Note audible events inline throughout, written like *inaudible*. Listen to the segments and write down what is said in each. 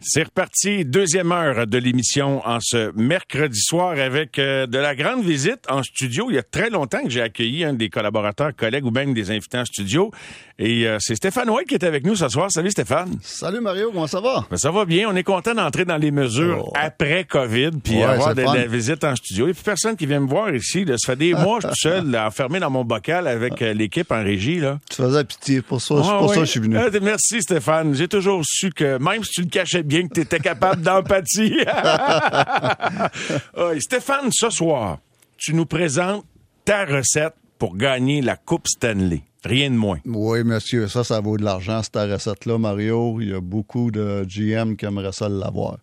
C'est reparti, deuxième heure de l'émission en ce mercredi soir avec euh, de la grande visite en studio. Il y a très longtemps que j'ai accueilli un des collaborateurs, collègues ou même des invités en studio. Et euh, c'est Stéphane White qui est avec nous ce soir. Salut Stéphane. Salut Mario, comment ça va? Ben, ça va bien. On est content d'entrer dans les mesures Oh. après COVID puis Ouais, avoir de, la visite en studio. Il n'y a plus personne qui vient me voir ici. Là. Ça fait des mois, je suis tout seul, là, enfermé dans mon bocal avec euh, l'équipe en régie. Là. Tu faisais pitié pour ça, Ah, pour oui. ça je suis venu. Merci Stéphane. J'ai toujours su que même si tu le cachais bien, que tu étais capable d'empathie. *laughs* Stéphane, ce soir, tu nous présentes ta recette pour gagner la Coupe Stanley. Rien de moins. Oui, monsieur, ça, ça vaut de l'argent, cette recette-là, Mario. Il y a beaucoup de GM qui aimeraient ça l'avoir.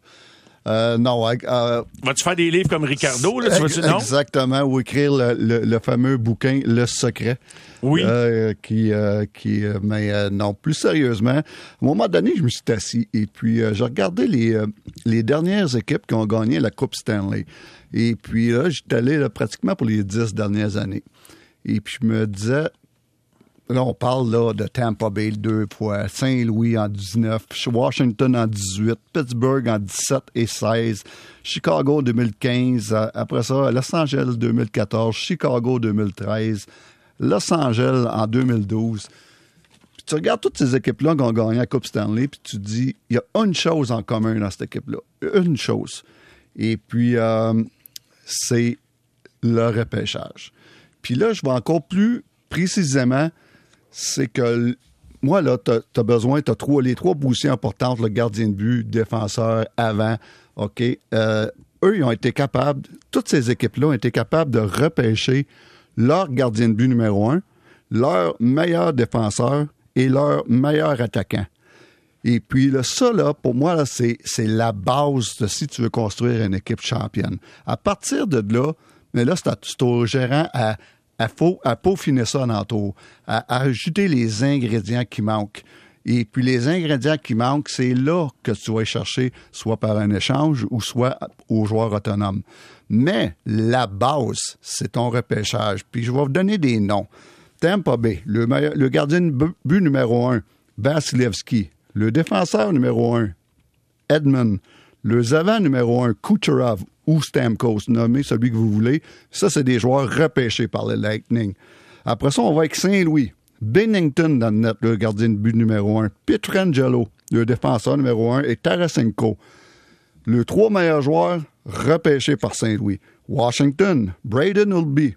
Euh, non, euh, Vas-tu faire des livres comme Ricardo? Là, tu vas-tu- non? exactement, ou écrire le, le- le fameux bouquin Le Secret. Oui. Euh, qui, euh, qui, euh, mais euh, non, plus sérieusement, à un moment donné, je me suis assis et puis euh, j'ai regardé les, euh, les dernières équipes qui ont gagné la Coupe Stanley. Et puis là, j'étais allé là, pratiquement pour les dix dernières années. Et puis je me disais, Là, on parle là, de Tampa Bay deux fois, Saint-Louis en 19, Washington en 18, Pittsburgh en 17 et 16, Chicago 2015, euh, après ça, Los Angeles 2014, Chicago 2013, Los Angeles en 2012. Puis tu regardes toutes ces équipes-là qui ont gagné la Coupe Stanley, puis tu te dis, il y a une chose en commun dans cette équipe-là. Une chose. Et puis, euh, c'est le repêchage. Puis là, je vais encore plus précisément, c'est que moi, là, tu as, besoin, tu as trois, les trois positions importantes, le gardien de but, défenseur, avant, OK? Euh, eux, ils ont été capables, toutes ces équipes-là ont été capables de repêcher leur gardien de but numéro un, leur meilleur défenseur et leur meilleur attaquant. Et puis là, ça, là, pour moi, là, c'est, la base de si tu veux construire une équipe championne. À partir de là, mais là, c'est au gérant à, à, faux- à peaufiner ça en entour, à, ajouter les ingrédients qui manquent. Et puis les ingrédients qui manquent, c'est là que tu vas chercher, soit par un échange ou soit aux joueurs autonomes. Mais la base, c'est ton repêchage. Puis je vais vous donner des noms. Tampa Bay, le, le gardien de bu- but numéro un, Vasilevski. Le défenseur numéro un, Edmund. Le avant numéro un, Kucherov ou Stamkos, nommez celui que vous voulez. Ça, c'est des joueurs repêchés par le Lightning. Après ça, on va avec Saint-Louis. Bennington dans le net, le gardien de but numéro un. Pietrangelo, le défenseur numéro un. Et Tarasenko. Le trois meilleurs joueurs repêchés par Saint-Louis. Washington, Braden Ulby.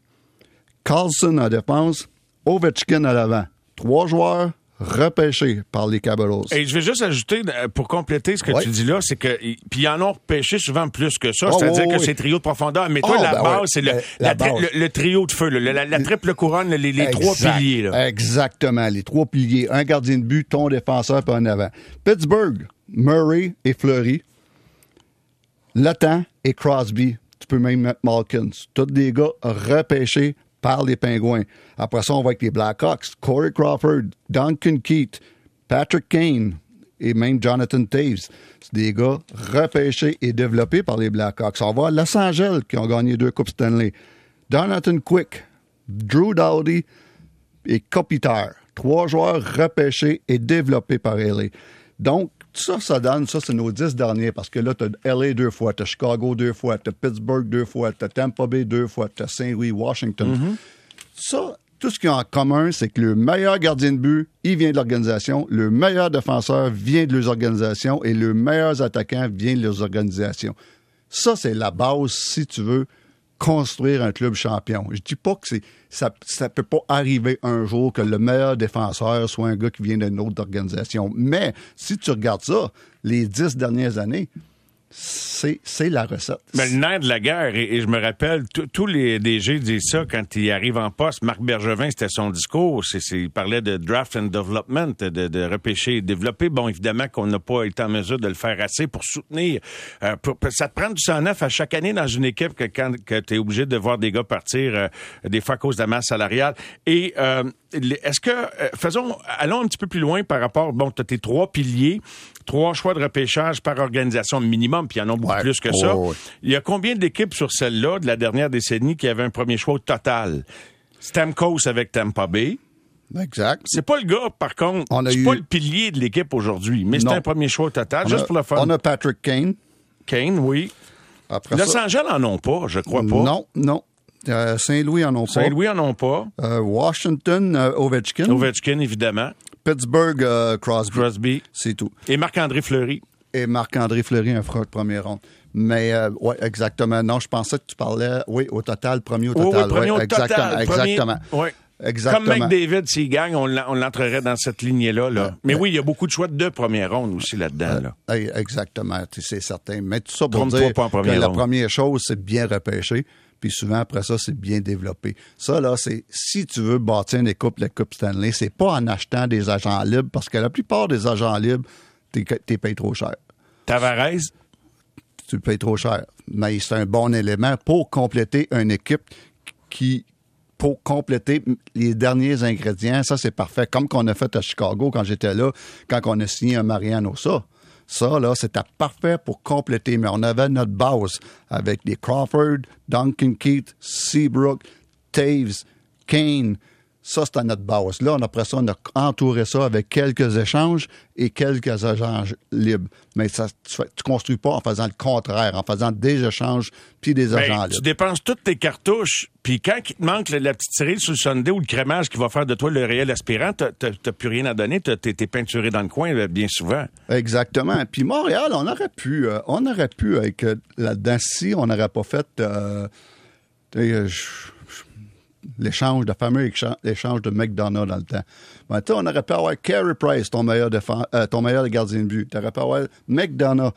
Carlson en défense, Ovechkin à l'avant. Trois joueurs repêchés par les Capitals. Et je vais juste ajouter, euh, pour compléter ce que Ouais. tu dis là, c'est que, puis ils en ont repêché souvent plus que ça, Oh, c'est-à-dire que oui. c'est trio de profondeur. Mais toi, Oh, la ben base, ouais. c'est le, la la le- le trio de feu, la, la triple couronne, les, les trois piliers. Là. Exactement. Les trois piliers. Un gardien de but, ton défenseur, puis un avant. Pittsburgh, Murray et Fleury. Latin et Crosby. Tu peux même mettre Malkins. Tous des gars repêchés par les Pingouins. Après ça, on va avec les Blackhawks. Corey Crawford, Duncan Keith, Patrick Kane et même Jonathan Taves. C'est des gars repêchés et développés par les Blackhawks. On va à Los Angeles qui ont gagné deux Coupes Stanley. Jonathan Quick, Drew Dowdy et Kopitar. Trois joueurs repêchés et développés par LA. Donc, ça, ça donne, ça, c'est nos dix derniers, parce que là, tu as LA deux fois, tu as Chicago deux fois, tu as Pittsburgh deux fois, tu as Tampa Bay deux fois, tu as Saint-Louis, Washington. Ça, tout ce qu'ils ont en commun, c'est que le meilleur gardien de but, il vient de l'organisation, le meilleur défenseur vient de leurs organisations et le meilleur attaquant vient de leurs organisations. Ça, c'est la base, si tu veux, construire un club champion. Je dis pas que c'est ça ça peut pas arriver un jour que le meilleur défenseur soit un gars qui vient d'une autre organisation. Mais si tu regardes ça, les dix dernières années, c'est la recette. Mais le nerf de la guerre, et, je me rappelle, tous- les DG disent ça quand ils arrivent en poste. Marc Bergevin, c'était son discours. Il parlait de draft and development, de, de repêcher et développer. Bon, évidemment qu'on n'a pas été en mesure de le faire assez pour soutenir. euh, ça te prend du sang neuf à chaque année dans une équipe que quand que tu es obligé de voir des gars partir, euh, des fois à cause de la masse salariale. Et euh, est-ce que, euh, faisons, allons un petit peu plus loin par rapport, bon, tu as tes trois piliers, trois choix de repêchage par organisation minimum, puis il y en a beaucoup Ouais. plus que ça. Oh, ouais. Il y a combien d'équipes sur celle-là de la dernière décennie qui avaient un premier choix au total? Stamkos avec Tampa Bay, Exact. C'est pas le gars, par contre. C'est eu- pas le pilier de l'équipe aujourd'hui, mais c'est un premier choix au total, On juste a- pour le fun. On a Patrick Kane. Kane, oui. Après Los ça, Angeles en ont pas, je crois pas. non, non. Euh, Saint-Louis en ont pas. Saint-Louis en ont pas. Euh, Washington, euh, Ovechkin. Ovechkin, évidemment. Pittsburgh, euh, Crosby. Crosby. C'est tout. Et Marc-André Fleury. Et Marc-André Fleury, un front de première ronde. Mais, euh, ouais, exactement. Non, je pensais que tu parlais, oui, au total, premier au Oui, total. oui, premier ouais, au exactement, total. Premier- exactement. ouais. Exactement. Comme McDavid, s'il gagne, on l'en- on l'entrerait dans cette lignée-là. Là. Mais oui, il y a beaucoup de choix de première ronde aussi là-dedans. Là. Eh, Exactement, tu sais, c'est certain. Mais tout ça pour dire pas en que la première chose, c'est bien repêcher. Puis souvent, après ça, c'est bien développé. Ça, là, c'est si tu veux bâtir une coupe, la Coupe Stanley, c'est pas en achetant des agents libres, parce que la plupart des agents libres, t'es t'es payé trop cher. Tavares, tu le payes trop cher. Mais c'est un bon élément pour compléter une équipe qui, pour compléter les derniers ingrédients, ça c'est parfait. Comme qu'on a fait à Chicago quand j'étais là, quand on a signé un Mariano ça. Ça, là, c'était parfait pour compléter. Mais on avait notre base avec les Crawford, Duncan Keith, Seabrook, Taves, Kane. Ça, c'était notre base. Là, on, après ça, on a entouré ça avec quelques échanges et quelques agents libres. Mais ça, tu, tu construis pas en faisant le contraire, en faisant des échanges puis des ben, agents tu libres. dépenses toutes tes cartouches, puis quand il te manque la, la petite cerise sur le Sunday ou le crémage qui va faire de toi le réel aspirant, t'as t'as- t'as plus rien à donner, t'es t'es peinturé dans le coin là, bien souvent. Exactement. Puis Montréal, on aurait pu, euh, on aurait pu avec euh, là-dedans si on n'aurait pas fait euh, tu sais, euh, je- je- l'échange, le fameux échange, de McDonough dans le temps. Ben, on aurait pu avoir Carey Price, ton meilleur euh, ton meilleur gardien de but. Tu aurais pu avoir McDonough,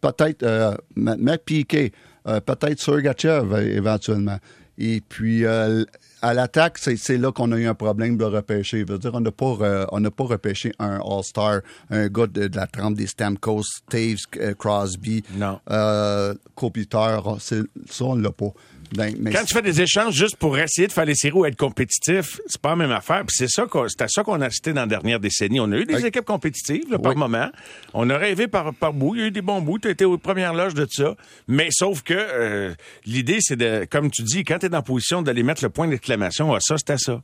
peut-être euh, Ma- Matt Piquet, euh, peut-être Sergachev éventuellement. Et puis euh, à l'attaque, c'est, là qu'on a eu un problème de repêcher. Je veux dire, on n'a pas, euh, on pas repêché un All-Star, un gars de, de la trempe des Stamkos, Taves, Crosby, Non. euh, Kopitar. Ça, on l'a pas. Ben, mais Quand tu fais des échanges juste pour essayer de faire les séries ou être compétitif, c'est pas la même affaire. Puis c'est ça qu'on, c'est à ça qu'on a assisté dans la dernière décennie. On a eu des équipes compétitives là, par Oui. moment. On a rêvé par, par bout. Il y a eu des bons bouts. Tu as été aux premières loges de ça. Mais sauf que euh, l'idée, c'est de, comme tu dis, quand tu es dans la position d'aller mettre le point d'exclamation, ah, ça, c'était ça.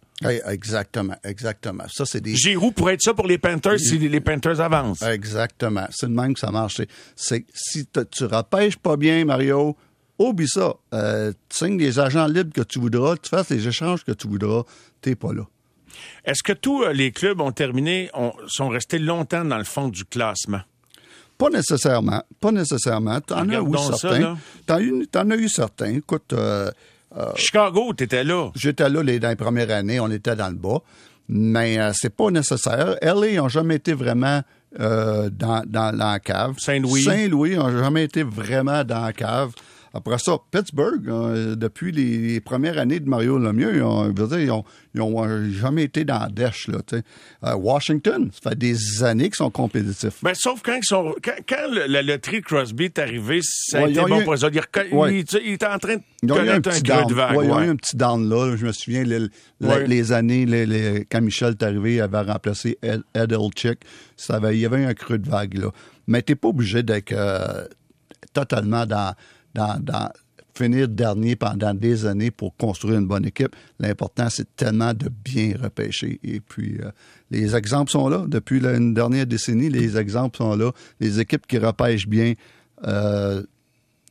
Exactement, exactement. Ça, c'est des. Giroud pourrait être ça pour les Panthers si les, Panthers avancent. Exactement. C'est de même que ça marche. C'est- si tu repêches pas bien, Mario, oublie ça. Euh, tu signes des agents libres que tu voudras, tu fasses les échanges que tu voudras, t'es pas là. Est-ce que tous euh, les clubs ont terminé, ont- sont restés longtemps dans le fond du classement? Pas nécessairement. Pas nécessairement. T'en as eu certains. T'en as eu, certains. Écoute, euh, Chicago, t'étais là. j'étais là les, dans les premières années, on était dans le bas. Mais euh, c'est pas nécessaire. LA n'ont jamais été vraiment euh, dans, dans, dans la cave. Saint-Louis. Saint-Louis n'ont jamais été vraiment dans la cave. Après ça, Pittsburgh, euh, depuis les, les premières années de Mario Lemieux, ils ont, je veux dire, ils ont, ils ont, euh, jamais été dans la dèche. Là. Euh, Washington, ça fait des années qu'ils sont compétitifs. Ben, sauf quand ils sont, quand, quand le- la loterie Crosby est arrivée, ça a Ouais, été bon eu- pour eux. Il, Ouais. il- était en train de Ils ont eu un petit down. de vague. Ouais, ils ont eu un petit down là. Je me souviens, les, les- Ouais. les années, les, quand Michel est arrivé, il avait remplacé Ed, Ed Elchick. Ça avait- il y avait eu un creux de vague là. Mais t'es pas obligé d'être euh, totalement dans, dans, dans finir dernier pendant des années pour construire une bonne équipe. L'important, c'est tellement de bien repêcher. Et puis, euh, les exemples sont là. Depuis la- une dernière décennie, les exemples sont là. Les équipes qui repêchent bien euh,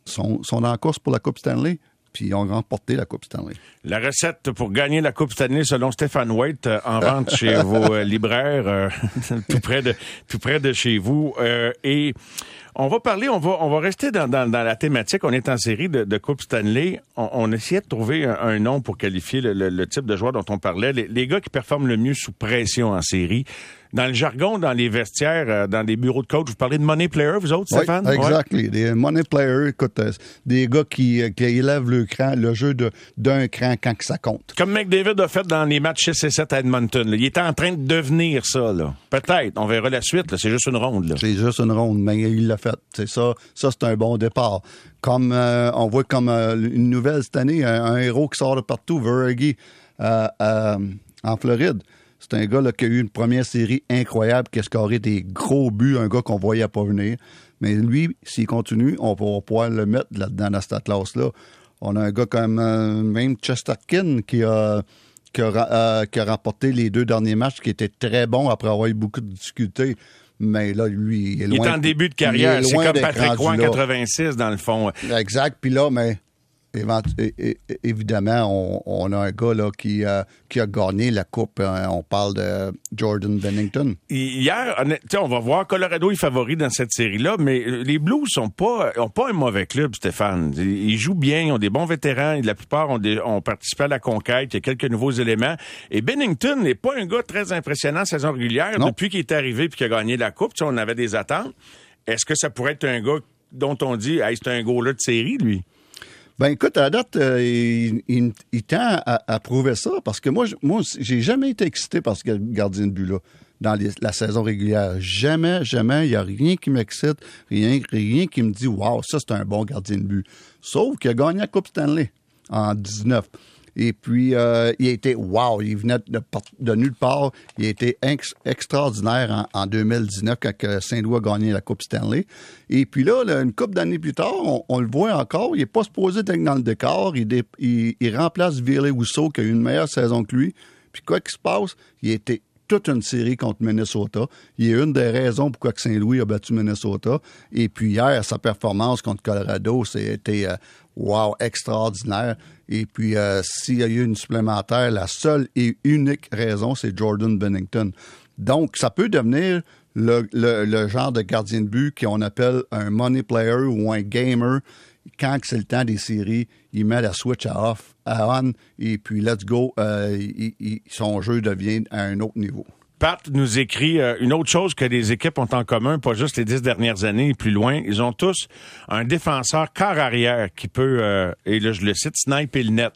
sont, sont en course pour la Coupe Stanley, puis ils ont remporté la Coupe Stanley. La recette pour gagner la Coupe Stanley, selon Stéphane White, euh, en vente chez *laughs* vos euh, libraires, euh, *laughs* tout près de tout près de chez vous. Et on va parler, on va on va rester dans, dans, la thématique. On est en série de, de Coupe Stanley. On, on essayait de trouver un, nom pour qualifier le type de joueur dont on parlait. Les, les gars qui performent le mieux sous pression en série. Dans le jargon, dans les vestiaires, euh, dans les bureaux de coach, vous parlez de money player, vous autres, Stéphane? Ouais. exactly. Des money players, écoute, euh, des gars qui, euh, qui élèvent le cran, le jeu d'un cran quand que ça compte. Comme McDavid a fait dans les matchs 6 et 7 à Edmonton. là. Il était en train de devenir ça. là. Peut-être. On verra la suite. C'est juste une ronde. Là. C'est juste une ronde, mais il l'a fait. C'est ça, ça c'est un bon départ. Comme euh, on voit comme euh, une nouvelle cette année, un, un héros qui sort de partout, euh, en Floride. C'est un gars là, qui a eu une première série incroyable, qui a scoré des gros buts, un gars qu'on voyait pas venir. Mais lui, s'il continue, on va pouvoir le mettre là-dedans dans cette classe-là. On a un gars comme euh, même Chesterkin qui a qui a, qui a remporté les deux derniers matchs, qui était très bon après avoir eu beaucoup de difficultés. Mais là, lui, il est loin. Il est en début de carrière. C'est comme Patrick Roy en 86, dans le fond. Exact. Puis là, mais évidemment, on, a un gars là, qui, qui a gagné la Coupe. Hein. On parle de Jordan Bennington. Hier, on va voir, Colorado est favori dans cette série-là, mais les Blues sont pas, ont pas un mauvais club, Stéphane. Ils jouent bien, ils ont des bons vétérans. La plupart ont, participé à la conquête. Il y a quelques nouveaux éléments. Et Bennington n'est pas un gars très impressionnant saison régulière. Depuis qu'il est arrivé et qu'il a gagné la Coupe, on avait des attentes. Est-ce que ça pourrait être un gars dont on dit, hey, c'est un gars-là de série, lui? Ben écoute, à la date, euh, il, tend à, prouver ça parce que moi, moi, j'ai jamais été excité par ce gardien de but-là dans la saison régulière. Jamais, jamais, il n'y a rien qui m'excite, rien, rien qui me dit Waouh, ça c'est un bon gardien de but. Sauf qu'il a gagné la Coupe Stanley en 19. Et puis, euh, il a été, wow, il venait de, nulle part. Il a été extraordinaire en, 2019 quand Saint-Louis a gagné la Coupe Stanley. Et puis là, une couple d'années plus tard, on, le voit encore. Il n'est pas supposé être dans le décor. Il, remplace Virley Rousseau qui a eu une meilleure saison que lui. Puis quoi qu'il se passe, il a été toute une série contre Minnesota. Il y a une des raisons pourquoi Saint-Louis a battu Minnesota. Et puis hier, sa performance contre Colorado, c'était euh, extraordinaire. Et puis euh, s'il y a eu une supplémentaire, la seule et unique raison, c'est Jordan Bennington. Donc, ça peut devenir le genre de gardien de but qu'on appelle un money player ou un gamer quand c'est le temps des séries, il met la switch à off, à on, et puis let's go, euh, son jeu devient à un autre niveau. Pat nous écrit euh, une autre chose que les équipes ont en commun, pas juste les dix dernières années, plus loin. Ils ont tous un défenseur quart arrière qui peut, euh, et là je le cite, sniper le net.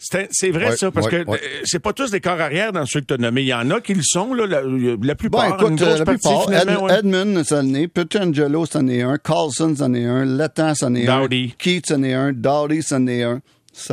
C'est vrai ça, parce que euh, c'est pas tous des corps arrière dans ceux que tu as nommés. Il y en a qui le sont, là, la, plupart. Bon, écoute, la plupart. Edmund, c'en est. Petrangelo, c'en est un. Carlson, c'en est un. Letang, c'en est un. Keith, c'en est un. Dowdy, c'en est un.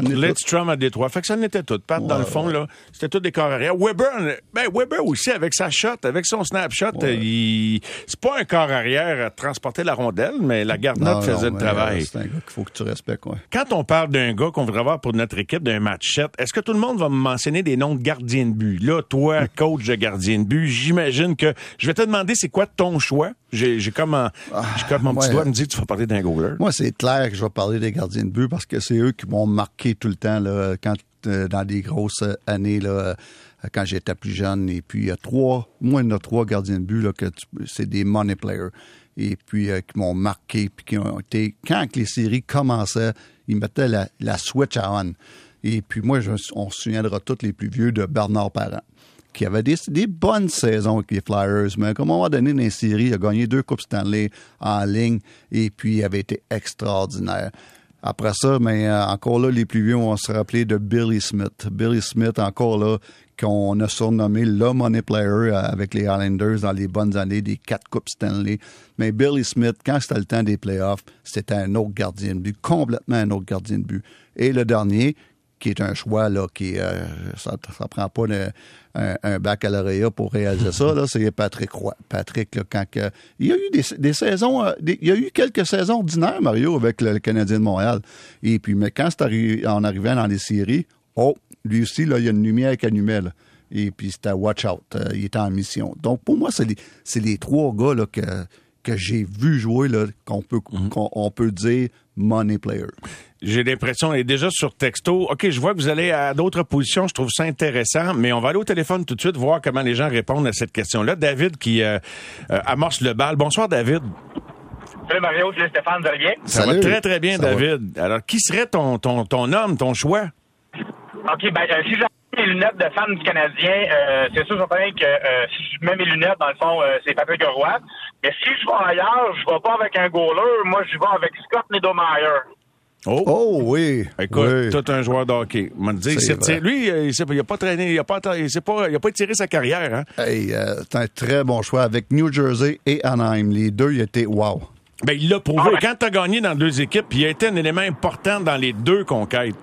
Lidstrom à Détroit. Fait que ça n'était tout. Pat, dans le fond, là, c'était tout des corps arrière. Weber, ben, Weber aussi, avec sa shot, avec son snapshot, il... c'est pas un corps arrière à transporter la rondelle, mais la garde-note faisait le travail. C'est un gars qu'il faut que tu respectes, ouais. Quand on parle d'un gars qu'on voudrait avoir pour notre équipe, d'un match set, est-ce que tout le monde va me mentionner des noms de gardiens de but? Là, toi, *laughs* coach de gardien de but, j'imagine que je vais te demander c'est quoi ton choix? J'ai comme, un, ah, comme mon petit doigt me dit tu vas parler d'un goaler. Moi, c'est clair que je vais parler des gardiens de but parce que c'est eux qui m'ont marqué tout le temps là, quand euh, dans des grosses années là, euh, quand j'étais plus jeune. Et puis il y a trois, moi il y a trois gardiens de but là, que c'est des money players. Et puis euh, qui m'ont marqué, puis qui ont été quand les séries commençaient, ils mettaient la, la switch à on. Et puis moi, je, on se souviendra tous les plus vieux de Bernard Parent qui avait des, bonnes saisons avec les Flyers, mais à un moment donné, dans les séries, il a gagné deux Coupes Stanley en ligne et puis il avait été extraordinaire. Après ça, mais euh, encore là, les plus vieux, on se rappeler de Billy Smith. Billy Smith, encore là, qu'on a surnommé le money player euh, avec les Islanders dans les bonnes années des quatre Coupes Stanley. Mais Billy Smith, quand c'était le temps des playoffs, c'était un autre gardien de but, complètement un autre gardien de but. Et le dernier, qui est un choix là, qui euh, ça, ça prend pas un, un, baccalauréat pour réaliser ça. Là, c'est Patrick Roy. Patrick, là, quand il y a eu des, des saisons, euh, il y a eu quelques saisons ordinaires, Mario, avec le, Canadien de Montréal. Et puis, mais quand c'est arrivé, en arrivant dans les séries, oh, lui aussi, là, il y a une lumière qui allumait. Là. Et puis c'était watch out. Euh, il était en mission. Donc pour moi, c'est les, c'est les trois gars là, que que j'ai vu jouer là, qu'on peut mhm. qu'on peut dire money player. J'ai l'impression, et déjà sur texto, OK, je vois que vous allez à d'autres positions, je trouve ça intéressant, mais on va aller au téléphone tout de suite voir comment les gens répondent à cette question-là. David qui euh, euh, amorce le bal. Bonsoir, David. Salut Mario, salut Stéphane, vous allez bien? Ça va très, très bien, David. Alors, qui serait ton, ton, ton homme, ton choix? OK, ben, euh, si j'ai mes lunettes de fan du Canadien, c'est sûr, je que si je mets mes lunettes, dans le fond, c'est Patrick Roy. Mais si je vais ailleurs, je vais pas avec un goaler, moi, je vais avec Scott Niedermayer. Oh. oh, oui. Écoute, tout un joueur de hockey. lui, il n'a pas traîné, il n'a pas, il pas, il a pas tiré sa carrière. Hein? Hey, euh, c'est un très bon choix avec New Jersey et Anaheim. Les deux, il était wow. Ben, il l'a prouvé. Ah, Quand tu as gagné dans deux équipes, il a été un élément important dans les deux conquêtes.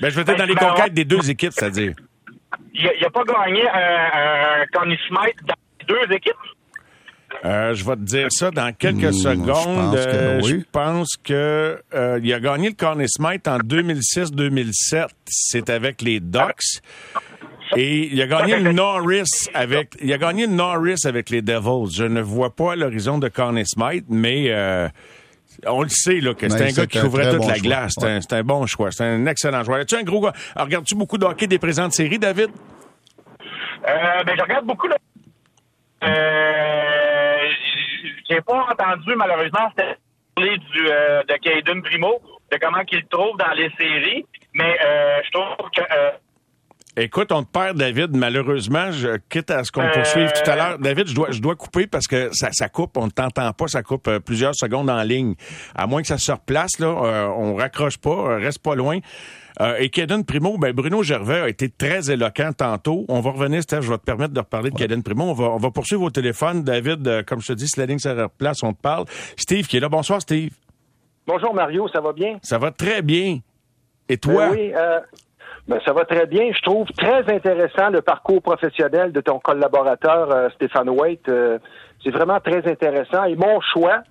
Ben, je veux dire, dans les ben, conquêtes des deux équipes, c'est-à-dire. Il n'a pas gagné un, un Connie Smith dans les deux équipes? Euh, je vais te dire ça dans quelques Hmm, secondes. je pense que Euh, oui. Je pense que euh, il a gagné le Conn Smythe en 2006-2007. C'est avec les Ducks. Et il a gagné le Norris avec il a gagné le Norris avec les Devils. Je ne vois pas l'horizon de Conn Smythe, mais euh, on le sait là, que c'est un gars qui couvrait toute bon la choix. glace. C'est un, Ouais. c'est un bon choix. C'est un excellent joueur. Es-tu un gros gars? Alors, Regardes-tu beaucoup de hockey des présentes séries, David? Euh, ben, je regarde beaucoup. Là. Euh, j'ai pas entendu, malheureusement, c'était parler du, euh, de Caden Primo, de comment qu'il le trouve dans les séries. Mais euh, je trouve que euh, Écoute, on te perd, David. Malheureusement, je quitte à ce qu'on poursuive tout à l'heure. David, je dois, je dois couper parce que ça, ça coupe. On ne t'entend pas. Ça coupe plusieurs secondes en ligne. À moins que ça se replace, là, on raccroche pas, reste pas loin. Euh, et Kaden Primo, ben Bruno Gervais a été très éloquent tantôt. On va revenir, Steph, je vais te permettre de reparler de Kaden Primo. On va, on va poursuivre au téléphone. David, euh, comme je te dis, si la ligne se replace, on te parle. Steve qui est là. Bonsoir, Steve. Bonjour Mario, ça va bien? Ça va très bien. Et toi? Ben oui, euh, ben, ça va très bien. Je trouve très intéressant le parcours professionnel de ton collaborateur euh, Stéphane Waite. Euh, c'est vraiment très intéressant. Et mon choix,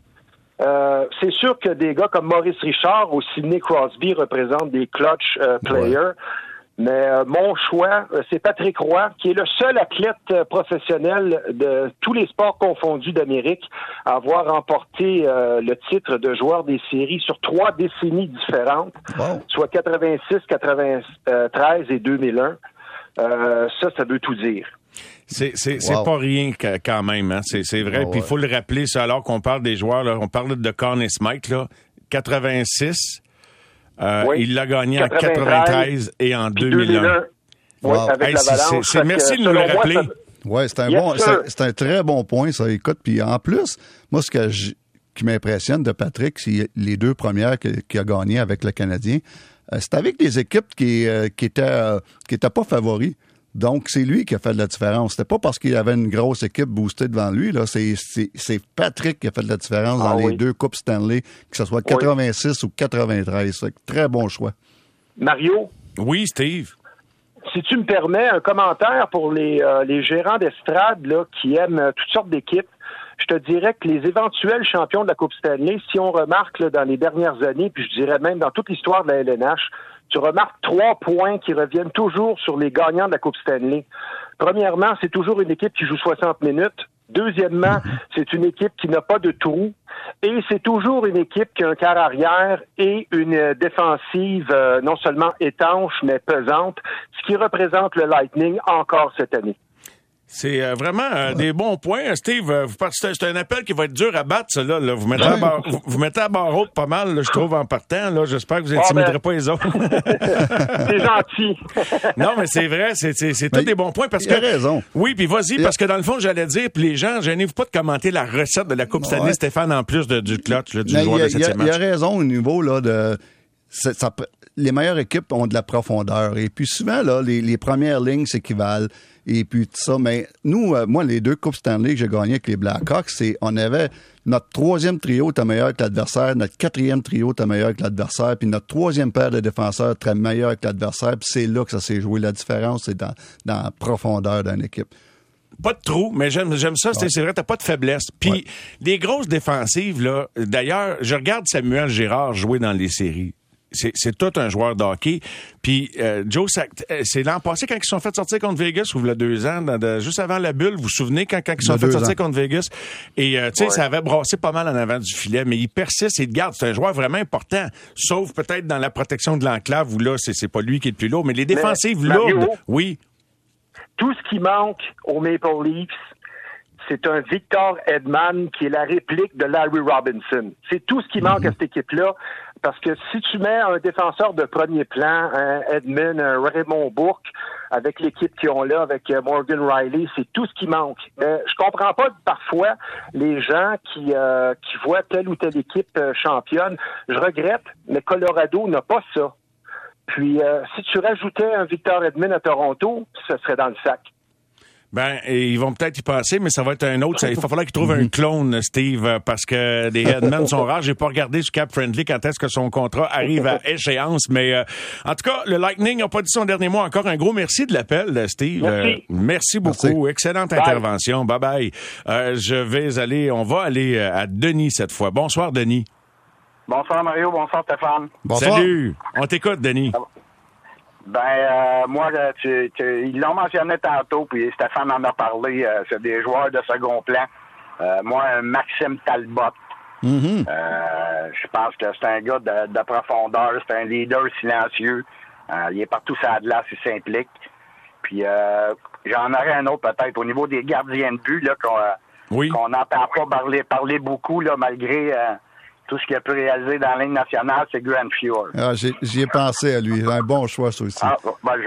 euh, c'est sûr que des gars comme Maurice Richard ou Sidney Crosby représentent des clutch euh, players. Mais euh, mon choix, c'est Patrick Roy, qui est le seul athlète professionnel de tous les sports confondus d'Amérique à avoir remporté euh, le titre de joueur des séries sur trois décennies différentes, Wow. soit 86, 93 et 2001. Euh, ça, ça veut tout dire. C'est c'est c'est pas rien que- quand même, hein. C'est c'est vrai. Ah Puis il ouais. faut le rappeler, ça, alors qu'on parle des joueurs, là, on parle de Conn Smythe, là, 86. Euh, Oui. Il l'a gagné en 93 93 et en Puis 2001. Oui, avec Hey, c'est- l'avalanche. c'est- c'est- Fait que, merci de nous le rappeler. ça- Ouais, c'est un Yes, bon, c'est c'est un très bon point, ça. Écoute, puis en plus, moi, ce que je- qui m'impressionne de Patrick, c'est les deux premières qu'il a gagnées avec le Canadien. euh, c'est avec des équipes qui, euh, qui étaient, euh, qui étaient pas favoris. Donc, c'est lui qui a fait de la différence. C'était pas parce qu'il avait une grosse équipe boostée devant lui. Là. C'est, c'est, c'est Patrick qui a fait de la différence Ah dans les oui. deux Coupes Stanley, que ce soit 86 ou 93. Fait que Très bon choix. Mario, Oui, Steve. si tu me permets, un commentaire pour les, euh, les gérants d'estrade là, qui aiment euh, toutes sortes d'équipes. Je te dirais que les éventuels champions de la Coupe Stanley, si on remarque là, dans les dernières années, puis je dirais même dans toute l'histoire de la LNH, tu remarques trois points qui reviennent toujours sur les gagnants de la Coupe Stanley. Premièrement, c'est toujours une équipe qui joue 60 minutes. Deuxièmement, c'est une équipe qui n'a pas de trou. Et c'est toujours une équipe qui a un quart arrière et une euh, défensive euh, non seulement étanche, mais pesante, ce qui représente le Lightning encore cette année. C'est euh, vraiment euh, des bons points. Steve, euh, vous partez- c'est un appel qui va être dur à battre, ça, là. là. Vous, mettez à barre, vous, vous mettez à barre haute pas mal, là, je trouve, en partant. Là. J'espère que vous intimiderez ben. pas les autres. *laughs* C'est gentil. *laughs* non, mais c'est vrai, c'est c'est- c'est tous des bons points. Parce que, raison. Oui, puis vas-y, a- parce que dans le fond, j'allais dire, puis les gens, gênez-vous pas de commenter la recette de la Coupe Stanley, Ouais. Stéphane, en plus de, du clutch, là, du Mais joueur a, de septième il a- il a match. raison au niveau là, de. c'est- ça peut- les meilleures équipes ont de la profondeur. Et puis souvent, là, les, les premières lignes s'équivalent. Et puis tout ça. Mais nous, euh, moi, les deux Coupes Stanley que j'ai gagnées avec les Blackhawks, c'est on avait notre troisième trio était meilleur que l'adversaire, notre quatrième trio était meilleur que l'adversaire, puis notre troisième paire de défenseurs était meilleur que l'adversaire. Puis c'est là que ça s'est joué. La différence, c'est dans, dans la profondeur d'une équipe. Pas de trou, mais j'aime j'aime ça. C'est c'est vrai, t'as pas de faiblesse. Puis Ouais. les grosses défensives, là, d'ailleurs, je regarde Samuel Girard jouer dans les séries. C'est c'est tout un joueur de hockey. Puis euh, Joe, euh, c'est l'an passé quand ils se sont fait sortir contre Vegas, ou il y a deux ans, dans de- juste avant la bulle, vous vous souvenez quand, quand ils se sont fait sortir ans. contre Vegas? Et euh, tu sais, Ouais. ça avait brassé pas mal en avant du filet, mais il persiste et il garde. C'est un joueur vraiment important. Sauf peut-être dans la protection de l'enclave où là, c'est c'est pas lui qui est le plus lourd. Mais les défensives Mario? lourdes, oui. Tout ce qui manque aux Maple Leafs, c'est un Victor Edman qui est la réplique de Larry Robinson. C'est tout ce qui manque à cette équipe-là. Parce que si tu mets un défenseur de premier plan, un Edmund, un Raymond Bourque, avec l'équipe qu'ils ont là, avec euh, Morgan Riley, c'est tout ce qui manque. Mais je comprends pas parfois les gens qui, euh, qui voient telle ou telle équipe euh, championne. Je regrette, mais Colorado n'a pas ça. Puis, euh, si tu rajoutais un Victor Edmund à Toronto, ce serait dans le sac. Ben, ils vont peut-être y passer, mais ça va être un autre. il va falloir qu'ils trouvent un clone, Steve, euh, parce que les headmen sont rares. J'ai pas regardé sur Cap Friendly quand est-ce que son contrat arrive à *laughs* échéance, mais euh, en tout cas, le Lightning n'a pas dit son dernier mot. Encore un gros merci de l'appel, Steve. Merci. merci beaucoup. Excellente intervention. Bye bye. je vais aller, on va aller à Denis cette fois. Bonsoir, Denis. Bonsoir, Mario. Bonsoir, Stéphane. Bonsoir. Salut. On t'écoute, Denis. Ben, euh, moi, tu, tu, ils l'ont mentionné tantôt, puis Stéphane en a parlé. Euh, c'est des joueurs de second plan. Euh, moi, Maxime Talbot. Mm-hmm. je pense que c'est un gars de, profondeur, c'est un leader silencieux. il est partout sur la glace, il s'implique. Puis j'en aurais un autre peut-être au niveau des gardiens de but là qu'on n'entend pas parler, parler beaucoup là malgré tout ce qu'il a pu réaliser dans la ligne nationale, c'est Grand Fjord. Ah, j'y ai pensé à lui. Un bon choix, ça aussi. Ah, bon, *laughs*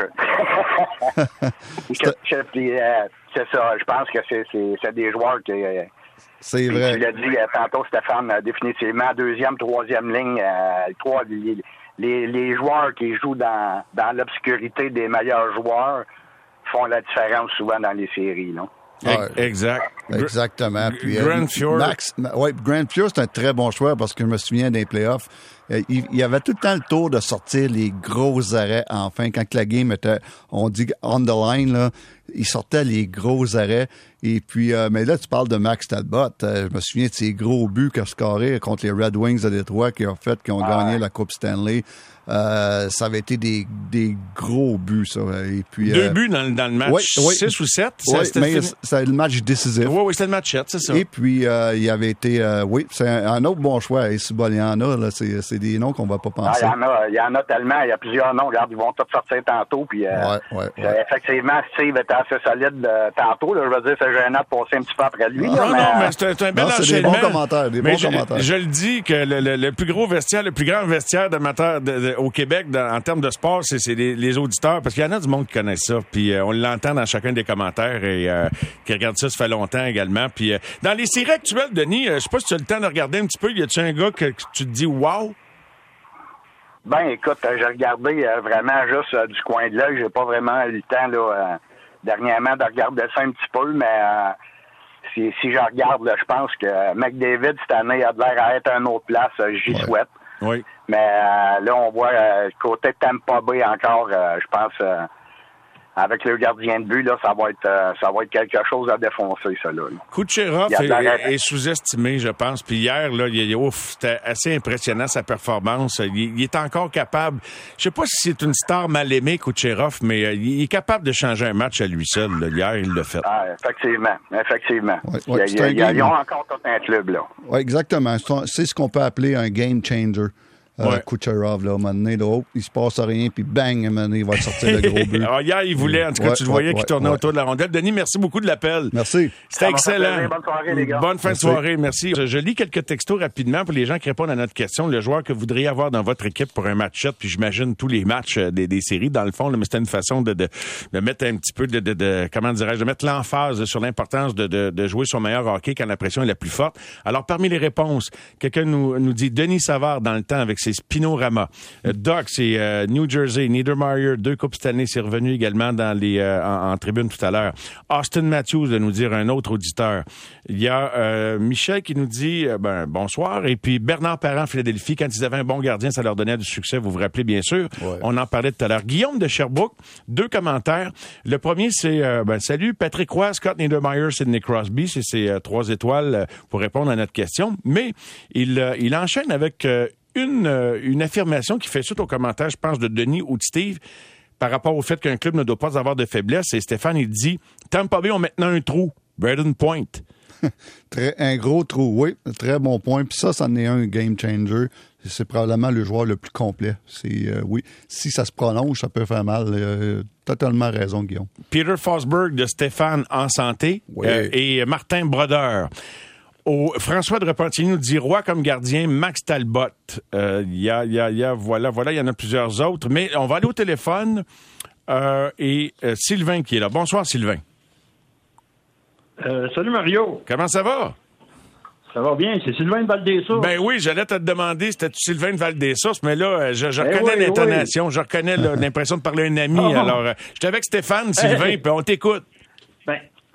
je... Euh, c'est ça. Je pense que c'est des joueurs qui... Euh, c'est vrai. Tu l'as dit euh, tantôt, Stéphane, définitivement, deuxième, troisième ligne, trois, les, les, joueurs qui jouent dans, dans l'obscurité des meilleurs joueurs font la différence souvent dans les séries. Non? Exact. Exactement. Puis, Grand Fjord. Max, ouais, Grand Fjord, c'est un très bon choix parce que je me souviens des playoffs. Euh, il, y avait tout le temps le tour de sortir les gros arrêts enfin. Quand la game était, on dit on the line, là, il sortait les gros arrêts. Et puis, euh, mais là, tu parles de Max Talbot. Euh, je me souviens de ses gros buts qu'il a scoré contre les Red Wings de Détroit qui ont fait, qui ont gagné la Coupe Stanley. Euh, ça avait été des, des gros buts, ça. Et puis, Deux buts dans, dans, le match 6 ou 7. Oui, mais c'était le match décisif. Oui, oui, c'était le match 7, c'est ça. Et puis, il y avait été... oui, c'est un, autre bon choix. Et Boliana, là, c'est des noms qu'on va pas penser. Ah, il y en a, il y en a tellement. Il y a plusieurs noms. Regarde, ils vont tous sortir tantôt. Puis, ouais, ouais, effectivement, Steve était assez solide tantôt. Là, je veux dire, c'est gênant de passer un petit peu après lui. non, non, mais c'est un bel enchaînement. Des bons commentaires, des bons je, commentaires. Je le dis que le, le, plus gros vestiaire, le plus grand vestiaire d'amateurs au Québec en termes de sport, c'est les, les, auditeurs. Parce qu'il y en a du monde qui connaissent ça. Puis euh, on l'entend dans chacun des commentaires et euh, qui regarde ça, ça fait longtemps également. Puis euh, dans les séries actuelles, Denis, je sais pas si tu as le temps de regarder un petit peu. Y a-tu un gars que, tu te dis wow? Ben écoute, j'ai regardé vraiment juste du coin de l'œil. J'ai pas vraiment eu le temps là dernièrement de regarder ça un petit peu, mais euh, si, si je regarde, je pense que McDavid, cette année, a l'air à être à une autre place. Euh, j'y souhaite. Oui. Mais euh, là, on voit côté Tampa Bay encore, je pense avec le gardien de but, là, ça va être euh, ça va être quelque chose à défoncer, ça là. Kucherov est, est sous-estimé, je pense. Puis hier, là, il, ouf, c'était assez impressionnant sa performance. Il, est encore capable. Je sais pas si c'est une star mal aimée, Kucherov, mais euh, il est capable de changer un match à lui seul. Hier, il l'a fait. Ah, effectivement, effectivement. ils ont encore tout un club là. Oui, exactement. C'est ce qu'on peut appeler un game changer. Euh, ouais. Kucherov, là, à un moment donné, là, oh, il se passe rien, puis bang, à un moment donné, il va sortir le gros *laughs* but. Alors, hier, il voulait, en tout cas, tu le voyais qu'il tournait autour de la rondelle. Denis, merci beaucoup de l'appel. Merci. C'était excellent. Bonne soirée, les gars. Bonne fin de soirée, merci. Je, lis quelques textos rapidement pour les gens qui répondent à notre question. Le joueur que vous voudriez avoir dans votre équipe pour un match-up, puis j'imagine tous les matchs euh, des, des séries, dans le fond, là, mais c'était une façon de, de, de, mettre un petit peu de, de, de comment dirais-je, de mettre l'emphase sur l'importance de, de, de, jouer son meilleur hockey quand la pression est la plus forte. Alors, parmi les réponses, quelqu'un nous, nous dit Denis Savard dans le temps avec ses spinorama euh, Doc, c'est euh, New Jersey. Niedermeyer, deux Coupes année, c'est revenu également dans les, euh, en, tribune tout à l'heure. Austin Matthews, de nous dire un autre auditeur. Il y a Michel qui nous dit ben, bonsoir. Et puis Bernard Parent, Philadelphie, quand ils avaient un bon gardien, ça leur donnait du succès. Vous vous rappelez, bien sûr. On en parlait tout à l'heure. Guillaume de Sherbrooke, deux commentaires. Le premier, c'est ben, Salut, Patrick Roy, Scott Niedermeyer, Sidney Crosby. C'est ces trois étoiles pour répondre à notre question. Mais il, il enchaîne avec une, euh, une affirmation qui fait suite au commentaire, je pense, de Denis ou de Steve par rapport au fait qu'un club ne doit pas avoir de faiblesse. Et Stéphane, il dit Tampa Bay ont maintenant un trou. Braden Point. *laughs* très, un gros trou, oui. Très bon point. Puis ça, ça en est un game changer. C'est probablement le joueur le plus complet. C'est euh, oui. Si ça se prolonge, ça peut faire mal. Euh, totalement raison, Guillaume. Peter Fosberg de Stéphane en santé et Martin Brodeur. Au, François de Repentigny nous dit roi comme gardien, Max Talbot. Il euh, y, a, y, a, y, a, voilà, voilà, il y en a plusieurs autres. Mais on va aller au téléphone euh, et euh, Sylvain qui est là. Bonsoir, Sylvain. salut Mario. Comment ça va? Ça va bien, c'est Sylvain de Valdessos. Ben oui, j'allais te demander c'était Sylvain de Valdessos, mais là, je, je ben reconnais l'intonation, je reconnais *laughs* l'impression de parler à un ami. Ah. Alors, j'étais avec Stéphane, Sylvain, puis on t'écoute.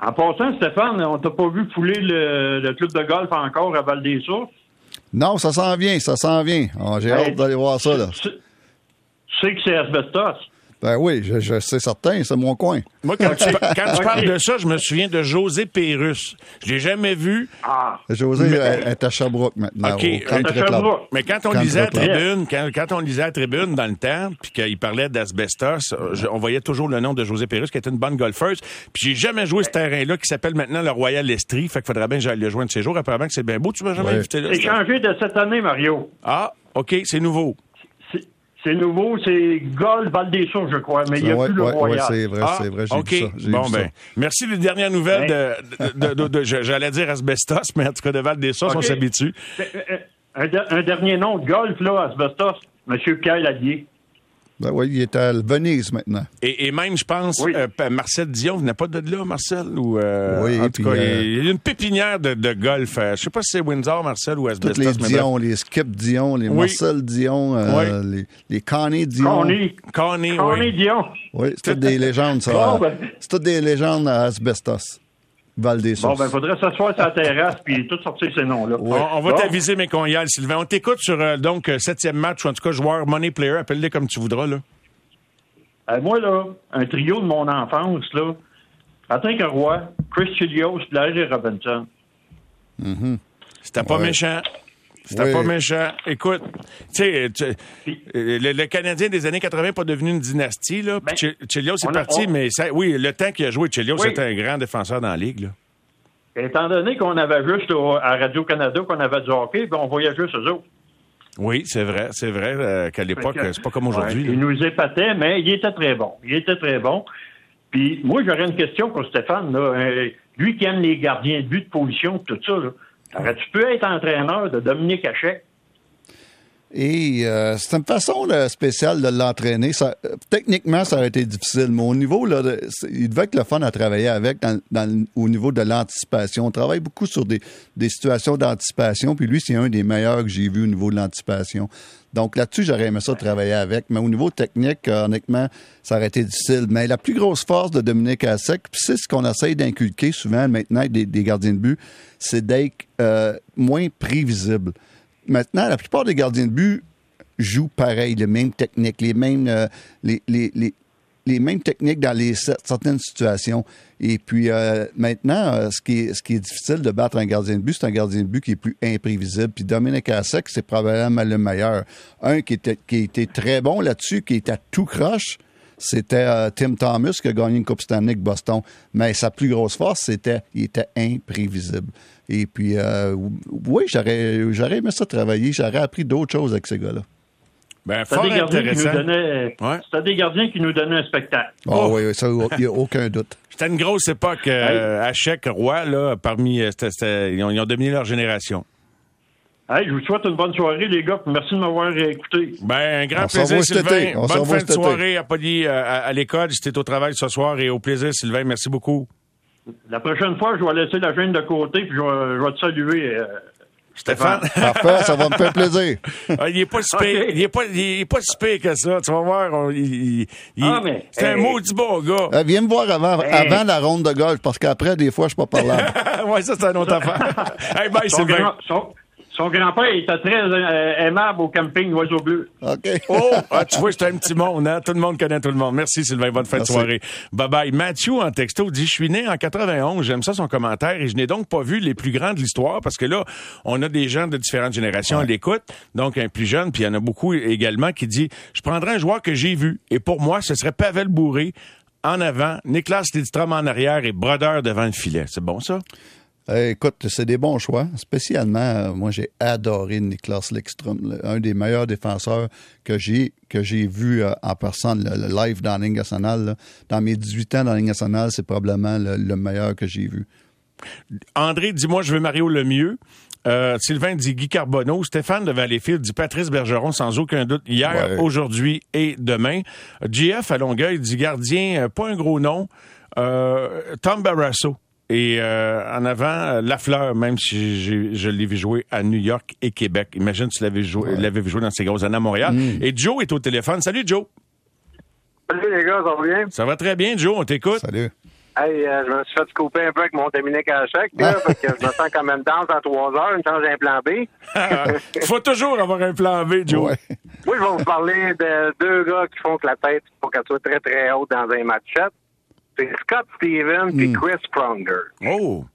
En passant, Stéphane, on t'a pas vu fouler le, le club de golf encore à Val-des-Sources? Non, ça s'en vient, ça s'en vient. Ah, J'ai Hey, hâte d'aller voir ça, là. Tu sais que c'est asbestos. Ben oui, je, je sais certain, c'est mon coin. Moi, quand, tu, quand *laughs* parles de ça, je me souviens de José Pérus. Je l'ai jamais vu. Ah, José elle- est à Sherbrooke maintenant, OK, au. Mais quand on Quand lisait à tribune, quand, quand on lisait à tribune dans le temps, puis qu'il parlait d'asbestos, euh, on voyait toujours le nom de José Pérus, qui était une bonne golfeuse. Puis j'ai jamais joué ce terrain-là, qui s'appelle maintenant le Royal Estrie. Fait qu'il faudrait bien que j'aille le de ces jours. Apparemment que c'est bien beau. Tu m'as jamais Ouais. invité là? c'est ça? changé de cette année, Mario. Ah, OK, c'est nouveau. C'est- C'est nouveau, c'est golf Val-des-Sources, je crois, mais il n'y a Ouais, plus le ouais, Royal. ouais, c'est vrai, Ah, c'est vrai, j'ai vu ça. Bon, vu ben, ça. merci des dernières nouvelles de, de, de- de- de- j'allais dire asbestos, mais en tout cas de Val des Sources, on s'habitue. Euh, euh, Un, un dernier nom golf, là, asbestos, M. Kyle Allier. Ben oui, il est à Venise maintenant. Et, et même, je pense, Oui. euh, Marcel Dion venait pas de là, Marcel? Ou, euh, Oui, en tout cas, euh, il y a une pépinière de, de golf. euh, je sais pas si c'est Windsor, Marcel ou Asbestos. Tous les. Dion, les Skip Dion, les Oui. Marcel Dion, euh, les, les Connie Dion. Connie. Connie, Connie oui. Dion. Oui, c'est toutes des légendes, ça. Ben. C'est toutes des légendes à Asbestos. Val des Bon, Sources. ben, faudrait s'asseoir sur la terrasse puis tout sortir ces noms-là. On, on va Bon. t'aviser, mes congniales, Sylvain. On t'écoute sur, euh, donc, euh, septième match, ou en tout cas, joueur, money player, appelle-les comme tu voudras, là. Euh, moi, là, un trio de mon enfance, là, Patrick Roy, Chris Chilios, Larry Robinson. C'était pas Ouais. méchant. C'était Oui. pas méchant. Écoute, tu sais, tu- euh, le, le Canadien des années 80 n'est pas devenu une dynastie, là. Puis Ben, Ch- Chelios est parti, on- mais ça- oui, le temps qu'il a joué, Chelios Oui. était un grand défenseur dans la ligue, là. Étant donné qu'on avait juste au- à Radio-Canada qu'on avait du hockey, ben, on voyait juste eux autres. Oui, c'est vrai, c'est vrai euh, qu'à l'époque, c'est pas comme aujourd'hui. Ouais, il nous épatait, mais il était très bon. Il était très bon. Puis moi, j'aurais une question pour Stéphane. Là. Euh, lui qui aime les gardiens de but de position tout ça, là. Aurais-tu pu être entraîneur de Dominique Hachek? Et euh, c'est une façon là, spéciale de l'entraîner. Techniquement, ça aurait été difficile, mais au niveau, là, de- il devait être le fun à travailler avec au niveau de l'anticipation. On travaille beaucoup sur des, des situations d'anticipation, puis lui, c'est un des meilleurs que j'ai vu au niveau de l'anticipation. Donc là-dessus, j'aurais aimé ça travailler avec. Mais au niveau technique, euh, honnêtement, ça aurait été difficile. Mais la plus grosse force de Dominique Hassek, puis c'est ce qu'on essaye d'inculquer souvent maintenant avec des, des gardiens de but, c'est d'être euh, moins prévisible. Maintenant, la plupart des gardiens de but jouent pareil, les mêmes techniques, les mêmes, euh, les, les, les, les mêmes techniques dans les cer- certaines situations. Et puis euh, maintenant, euh, ce, qui est, ce qui est difficile de battre un gardien de but, c'est un gardien de but qui est plus imprévisible. Puis Dominique Hassek, c'est probablement le meilleur. Un qui était, qui était très bon là-dessus, qui était à tout croche, c'était euh, Tim Thomas qui a gagné une Coupe Stanley avec Boston. Mais sa plus grosse force, c'était il était imprévisible. Et puis, euh, oui, j'aurais, j'aurais aimé ça travailler. J'aurais appris d'autres choses avec ces gars-là. Ben, C'était fort des gardiens qui nous intéressant. donnaient, Ouais. c'était des gardiens qui nous donnaient un spectacle. Ah Oh. oui, oui, ça, il n'y a aucun doute. *laughs* C'était une grosse époque. Euh, Hachek, Roy, là, parmi. euh, c'était- c'était- ils, ont, ils ont dominé leur génération. Hey, je vous souhaite une bonne soirée, les gars, merci de m'avoir écouté. Ben, un grand On plaisir, Sylvain. On Bonne fin de soirée à Polly, euh, à, à l'école. T'es au travail ce soir et au plaisir, Sylvain. Merci beaucoup. La prochaine fois, je vais laisser la gêne de côté, puis je vais, je vais te saluer. euh, Stéphane. Parfait, ça va me faire plaisir. *laughs* Ah, il est pas si pire. Il est pas, il est pas si pire que ça. Tu vas voir. on- il, il- il- Ah, mais, c'est un hey. maudit bon gars. Euh, viens me voir avant, Hey. avant la ronde de golf, parce qu'après, des fois, je suis pas parlable. *laughs* ouais, ça, c'est une autre affaire. *laughs* hey, bye, Sylvain. Son- grand-père était très euh, aimable au camping Oiseau Bleu. OK. *laughs* Oh, ah, tu vois, c'est un petit monde, hein? Tout le monde connaît tout le monde. Merci, Sylvain. Bonne fin Merci. de soirée. Bye bye. Mathieu, en texto, dit, je suis né en 91. J'aime ça, son commentaire. Et je n'ai donc pas vu les plus grands de l'histoire parce que là, on a des gens de différentes générations à l'écoute. Donc, un plus jeune, puis il y en a beaucoup également qui dit, je prendrai un joueur que j'ai vu. Et pour moi, ce serait Pavel Bourré en avant, Niklas Lidstrom en arrière et Brodeur devant le filet. C'est bon, ça? Euh, écoute, c'est des bons choix. Spécialement, euh, moi, j'ai adoré Niklas Lekström, le- un des meilleurs défenseurs que j'ai que j'ai vu euh, en personne, le, le live dans la Ligue nationale. là. Dans mes 18 ans dans la Ligue nationale, c'est probablement le, le meilleur que j'ai vu. André dit moi je veux Mario Lemieux. Euh, Sylvain dit Guy Carbonneau. Stéphane de Valleyfield dit Patrice Bergeron sans aucun doute hier, Ouais. aujourd'hui et demain. GF à Longueuil dit gardien, pas un gros nom. Euh, Tom Barrasso. Et euh, en avant, euh, Lafleur, même si j'ai- je l'ai vu jouer à New York et Québec. Imagine tu l'avais joué, l'avais vu jouer dans ces grosses années à Montréal. Et Joe est au téléphone. Salut Joe. Salut les gars, ça va bien? Ça va très bien, Joe, on t'écoute. Salut. Hey, euh, je me suis fait couper un peu avec mon Dominique à chèque, là, fait que je me sens comme une danse à trois heures, une change d'un plan B. Il *laughs* faut toujours avoir un plan B, Joe. Ouais. Moi, je vais vous parler de deux gars qui font que la tête, pour qu'elle soit très, très haute dans un match C'est Scott Stevens et Chris Pronger. Oh!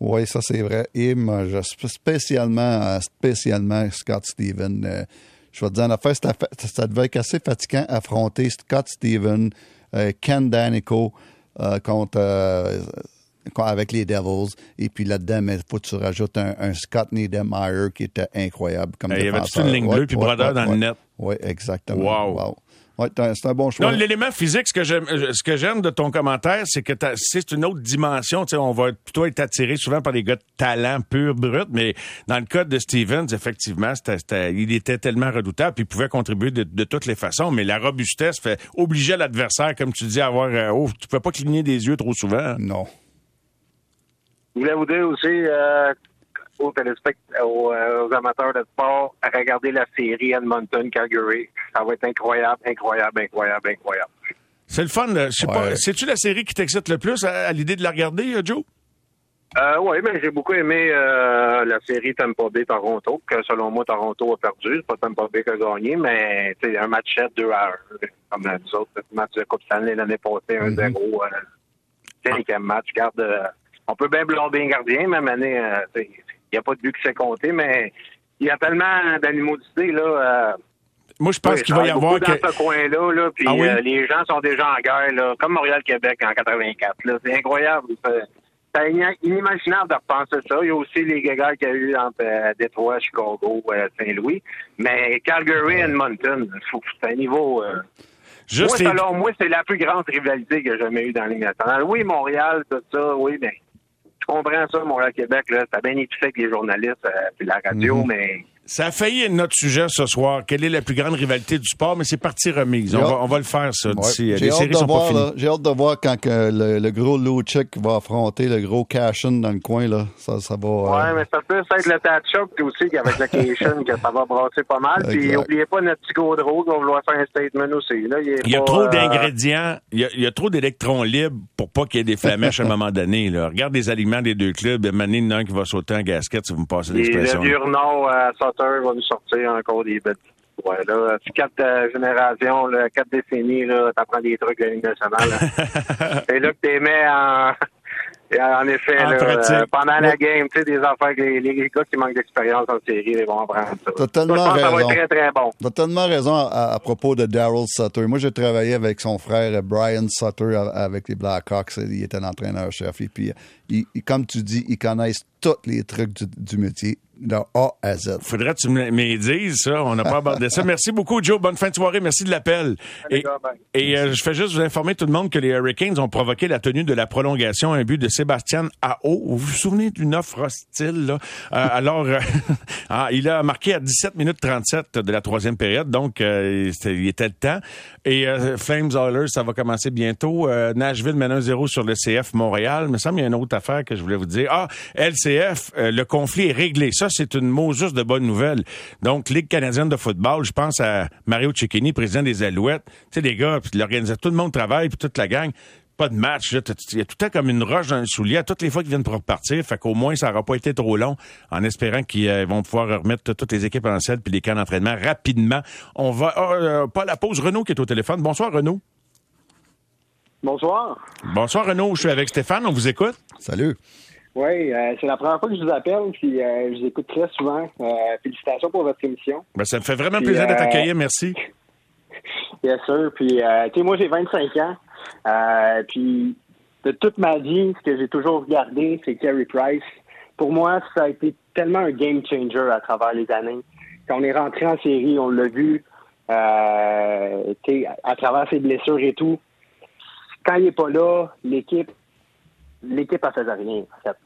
Oui, ça c'est vrai. Et moi, je suis spécialement, spécialement Scott Steven. Euh, je vais te dire en affaire, ça, ça devait être assez fatigant affronter Scott Steven, euh, Ken Danico euh, contre euh, avec les Devils. Et puis là-dedans, il faut que tu rajoutes un, un Scott Niedermeyer qui était incroyable comme Il y avait une ligne Ouais, bleue puis ouais, dans le net. Oui, exactement. Wow. Ouais, t'as- c'est un bon choix. Non, l'élément physique, ce que j'aime, euh, ce que j'aime de ton commentaire, c'est que c'est une autre dimension. Tu sais, on va plutôt être attiré souvent par des gars de talent pur, brut, mais dans le cas de Stevens, effectivement, c'était- c'était- il était tellement redoutable, puis il pouvait contribuer de, de toutes les façons, mais la robustesse fait obliger l'adversaire, comme tu dis, à avoir, euh, oh, tu peux pas cligner des yeux trop souvent. Non. Je voulais vous dire aussi euh, aux téléspectateurs, aux, euh, aux amateurs de sport, à regarder la série Edmonton-Calgary. Ça va être incroyable, incroyable, incroyable, incroyable. C'est le fun. Ouais. c'est-tu la série qui t'excite le plus à, à l'idée de la regarder, euh, Joe? Euh, oui, mais j'ai beaucoup aimé euh, la série Tampa Bay Toronto, que selon moi Toronto a perdu. C'est pas Tampa Bay qui a gagné, mais c'est un match 7 2 à 1, comme nous autres. Le match de Coupe Stanley l'année passée, 1-0. euh, cinquième match. Garde, euh, on peut bien blonder un gardien, même année, euh, n'y a pas de but qui s'est compté, mais il y a tellement d'animosité là. euh, Moi, je pense oui, qu'il va y avoir... dans que- ce coin-là, là, puis Ah oui? euh, les gens sont déjà en guerre, là, comme Montréal-Québec en 84. Là, c'est incroyable. C'est c'est ina- inimaginable de repenser ça. Il y a aussi les guerres qu'il y a eu entre euh, Détroit, Chicago, euh, Saint-Louis. Mais Calgary et Edmonton, c'est un niveau... euh, Juste moi, les- selon moi, c'est la plus grande rivalité que j'ai jamais eue dans Ligue nationale. Oui, Montréal, tout ça, oui, mais je comprends ça, Montréal-Québec, là, ça a bien épicé avec les journalistes euh, puis la radio, Mhm. mais... Ça a failli être notre sujet ce soir. Quelle est la plus grande rivalité du sport? Mais c'est partie remise. On va, on va le faire, ça, Ouais. d'ici. euh, J'ai Les hâte, séries de sont pas voir, finies. j'ai hâte de voir quand que le, le gros Luchik va affronter le gros Cashin dans le coin. Là. Ça, ça va. Ouais, euh, mais ça peut être le touch-up aussi qu'avec le Cation, que ça va brasser pas mal. Puis Exact. oubliez pas notre petit Gaudreau qui va vouloir faire un statement aussi. Là, il, est Il y a pas, trop euh, d'ingrédients, il y a, il y a trop d'électrons libres pour pas qu'il y ait des flamèches à un moment donné. Là. Regarde les aliments des deux clubs. Il y en a un qui va sauter en gasket, si vous me passez l'expression. le va nous sortir encore des bêtes. Ouais, là, c'est quatre euh, générations, là, quatre décennies, là, t'apprends des trucs de la Ligue nationale. là. *laughs* C'est là que t'es mets en, en effet, En là, pratique. euh, pendant la game, tu sais, des affaires que les, les gars qui manquent d'expérience en série, ils vont apprendre ça. T'as tellement Moi, je pense que ça va raison. être très, très bon. T'as tellement raison à, à propos de Daryl Sutter. Moi, j'ai travaillé avec son frère euh, Brian Sutter avec les Blackhawks. Il était l'entraîneur-chef. Et puis, il- il- comme tu dis, ils connaissent tous les trucs du, du métier de A à Z. Faudrait que tu me dises ça. On n'a pas abordé ça. Merci beaucoup, Joe. Bonne fin de soirée. Merci de l'appel. Et, et euh, je fais juste vous informer tout le monde que les Hurricanes ont provoqué la tenue de la prolongation, un but de Sébastien Ao. Vous vous souvenez d'une offre hostile, là? Euh, alors, euh, *laughs* ah, il a marqué à 17 minutes 37 de la troisième période, donc euh, il était le temps. Et euh, Flames Oilers, ça va commencer bientôt. Euh, Nashville mène 1-0 sur le CF Montréal. Il me semble qu'il y a une autre affaire que je voulais vous dire. Ah, LCF, euh, le conflit est réglé. Ça, c'est une mot juste de bonne nouvelle. Donc, Ligue canadienne de football, je pense à Mario Cecchini, président des Alouettes. Tu sais, les gars, puis l'organisateur, tout le monde travaille, puis toute la gang. Pas de match. Il y a tout le comme une roche dans le soulier à toutes les fois qu'ils viennent pour repartir. Fait qu'au moins, ça n'aura pas été trop long en espérant qu'ils euh, vont pouvoir remettre toutes les équipes en selle puis les camps d'entraînement rapidement. On va... ah, euh, pas la pause. Renaud qui est au téléphone. Bonsoir, Renaud. Bonsoir. Bonsoir, Renaud. Je suis avec Stéphane. On vous écoute. Salut. Oui, euh, c'est la première fois que je vous appelle, puis euh, je vous écoute très souvent. Euh, félicitations pour votre émission. Ben, ça me fait vraiment Puis, plaisir de euh, t'accueillir. Merci. *laughs* Bien sûr. Puis, euh, tu sais, moi, j'ai 25 ans. Euh, puis, de toute ma vie, ce que j'ai toujours regardé, c'est Carey Price. Pour moi, ça a été tellement un game changer à travers les années. Quand on est rentré en série, on l'a vu, euh, tu sais, à travers ses blessures et tout. Quand il n'est pas là, l'équipe, l'équipe, elle faisait rien, en fait.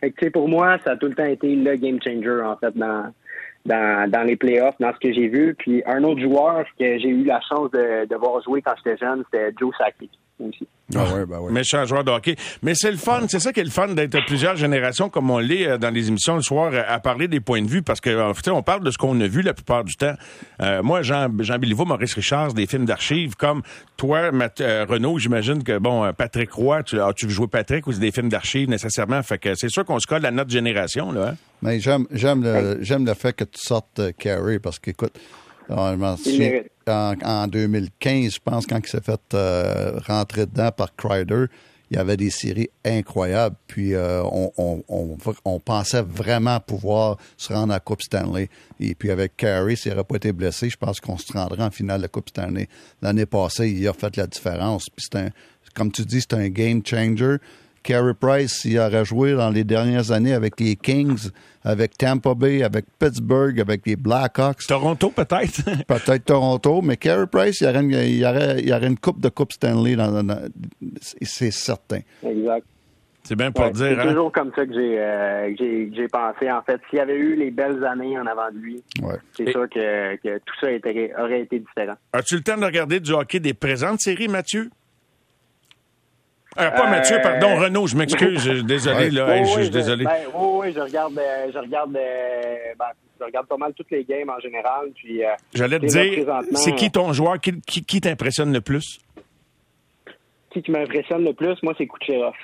Fait que, tu sais, pour moi, ça a tout le temps été le game changer, en fait, dans, dans, dans les playoffs, dans ce que j'ai vu. Puis un autre joueur que j'ai eu la chance de, de voir jouer quand j'étais jeune, c'était Joe Sakic. Aussi. Ah ouais, ben ouais. Méchant joueur de hockey. Mais c'est le fun, c'est ça qui est le fun d'être plusieurs générations, comme on l'est euh, dans les émissions le soir, euh, à parler des points de vue, parce que en fait, on parle de ce qu'on a vu la plupart du temps. Euh, moi, Jean, Jean Béliveau, Maurice Richard, des films d'archives, comme toi, Matt- euh, Renaud, j'imagine que, bon, euh, Patrick Roy, tu, as tu veux jouer Patrick ou c'est des films d'archives nécessairement? Fait que c'est sûr qu'on se colle à notre génération, là. hein? Mais j'aime, j'aime le, j'aime le fait que tu sortes euh, Carey parce qu'écoute, je en, en 2015, je pense, quand il s'est fait euh, rentrer dedans par Crider, il y avait des séries incroyables. Puis euh, on, on, on, on pensait vraiment pouvoir se rendre à la Coupe Stanley. Et puis avec Carey, s'il n'aurait pas été blessé, je pense qu'on se rendrait en finale de la Coupe Stanley. L'année passée, il a fait la différence. Puis c'est un, comme tu dis, c'est un game changer. Carey Price, il aurait joué dans les dernières années avec les Kings, avec Tampa Bay, avec Pittsburgh, avec les Blackhawks, Toronto, peut-être? *laughs* peut-être Toronto, mais Carey Price, il y aurait une, il y aurait, il y aurait une coupe de Coupe Stanley, dans, dans- c'est certain. Exact. c'est bien pour Ouais, dire, c'est hein? toujours comme ça que j'ai euh, que j'ai que j'ai pensé. En fait, s'il y avait eu les belles années en avant de lui, Ouais. c'est Et- sûr que, que tout ça était- aurait été différent. As-tu le temps de regarder du hockey des présentes séries, Mathieu? Euh, pas Euh, Mathieu, pardon, Renaud, je m'excuse, je- désolé, là, Oui, je suis désolé. ben, oui, oui, je regarde, euh, je regarde, euh, ben, je regarde pas mal toutes les games en général. Puis, euh, J'allais te dire, c'est qui ton joueur, qui, qui, qui t'impressionne le plus? qui, qui m'impressionne le plus, moi, c'est Kucherov.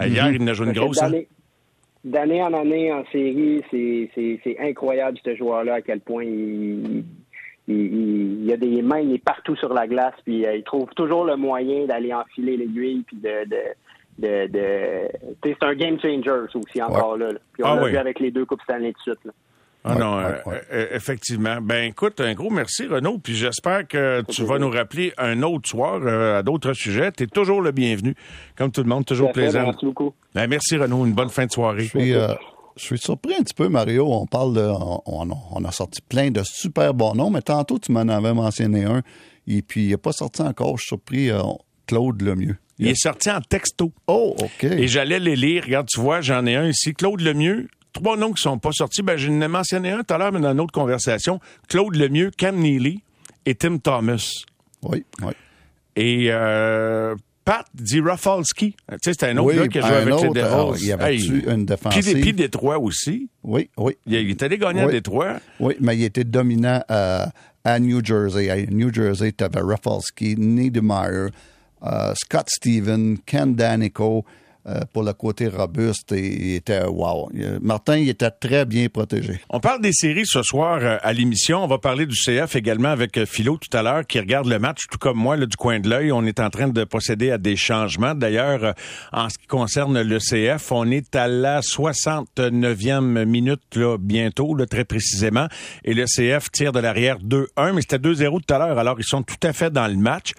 Euh, Hier, il a joué une grosse, hein? d'année- en année en série, c'est- c'est c'est incroyable ce joueur-là à quel point il, il, il- il a des mains, il est partout sur la glace, puis euh, il trouve toujours le moyen d'aller enfiler l'aiguille, puis de, de, de, de- tu sais, c'est un game changer ça aussi encore là, là. Puis on Ah l'a oui. vu avec les deux coupes Stanley de suite. Là. Ah Ouais, non, ouais, euh, ouais. euh, effectivement. Ben écoute, un gros merci Renaud, puis j'espère que tu vas nous rappeler un autre soir euh, à d'autres sujets. Tu es toujours le bienvenu, comme tout le monde, toujours plaisant. Merci beaucoup. Ben, merci Renaud, une bonne fin de soirée. Je suis, euh, je suis surpris un petit peu, Mario. On parle de, on, a sorti plein de super bons noms, mais tantôt, tu m'en avais mentionné un, et puis il n'est pas sorti encore. Je suis surpris, euh, Claude Lemieux. Il est sorti en texto. Oh, OK. Et j'allais les lire. Regarde, tu vois, j'en ai un ici. Claude Lemieux. Trois noms qui sont pas sortis. Ben, je n'ai mentionné un tout à l'heure, mais dans une autre conversation. Claude Lemieux, Cam Neely et Tim Thomas. Oui, oui. Et euh, Pat dit Rafalski. Tu sais, c'était un autre Oui, gars qui a joué avec les Devils. alors, il y avait-tu une défensive? Puis, puis Détroit aussi. Oui, oui. Il, il est allé gagner à Oui. Détroit. Oui, mais il était dominant à, à New Jersey. À New Jersey, tu avais Rafalski, Niedermeyer, euh, Scott Steven, Ken Danico. Euh, pour le côté robuste, et il était wow. Il- Martin, il était très bien protégé. On parle des séries ce soir euh, à l'émission. On va parler du CF également avec euh, Philo tout à l'heure qui regarde le match, tout comme moi, là, du coin de l'œil. On est en train de procéder à des changements. D'ailleurs, euh, en ce qui concerne le CF, on est à la 69e minute là, bientôt, là, très précisément. Et le CF tire de l'arrière 2-1, mais c'était 2-0 tout à l'heure. Alors, ils sont tout à fait dans le match.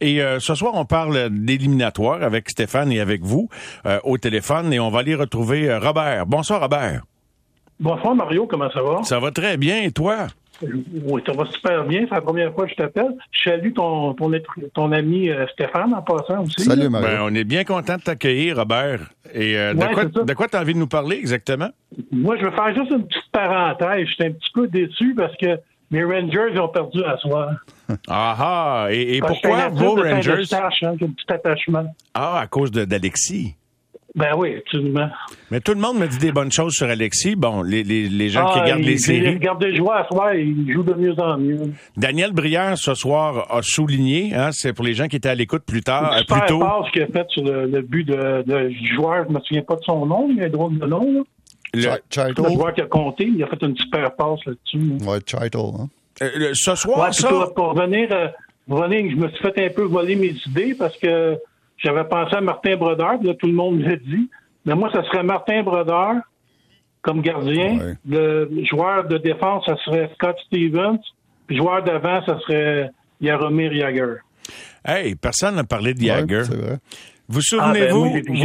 Et euh, ce soir, on parle d'éliminatoire avec Stéphane et avec vous euh, au téléphone. Et on va aller retrouver euh, Robert. Bonsoir, Robert. Bonsoir Mario, comment ça va? Ça va très bien, et toi? Oui, ça va super bien. C'est la première fois que je t'appelle. Je salue ton, ton, ton ami euh, Stéphane en passant aussi. Salut, Mario. Ben, on est bien content de t'accueillir, Robert. Et euh, de Ouais, quoi de quoi t'as envie de nous parler exactement? Moi, je veux faire juste une petite parenthèse. J'étais un petit peu déçu parce que mes Rangers ont perdu à soir. Ah ah! Et, pourquoi vos Rangers? Saint-Eustache, hein, j'ai un petit attachement. Ah, à cause d'Alexis. Ben oui, absolument. Mais tout le monde me dit des bonnes choses sur Alexis. Bon, les, les, les gens qui Ah, regardent il- les il séries. regardait jouer à soir, il joue de mieux en mieux. Daniel Brière, ce soir, a souligné, hein, c'est pour les gens qui étaient à l'écoute plus tard, euh, plus tôt. passe qu'il a fait sur le, le but de, de joueur, je me souviens pas de son nom, il y a un drôle de nom. Là. Le-. Le joueur qui a compté, il a fait une super passe là-dessus. là. Ouais, Chital. Hein? Euh, le- ce soir, Ouais, ça? pour, pour revenir, euh, je me suis fait un peu voler mes idées parce que j'avais pensé à Martin Brodeur, puis là, tout le monde me l'a dit. Mais moi, ça serait Martin Brodeur comme gardien. Ouais. Le joueur de défense, ça serait Scott Stevens. Puis joueur d'avant, ça serait Jaromir Jagr. Hey, personne n'a parlé de Jagger. vous Ah, ben, souvenez-vous,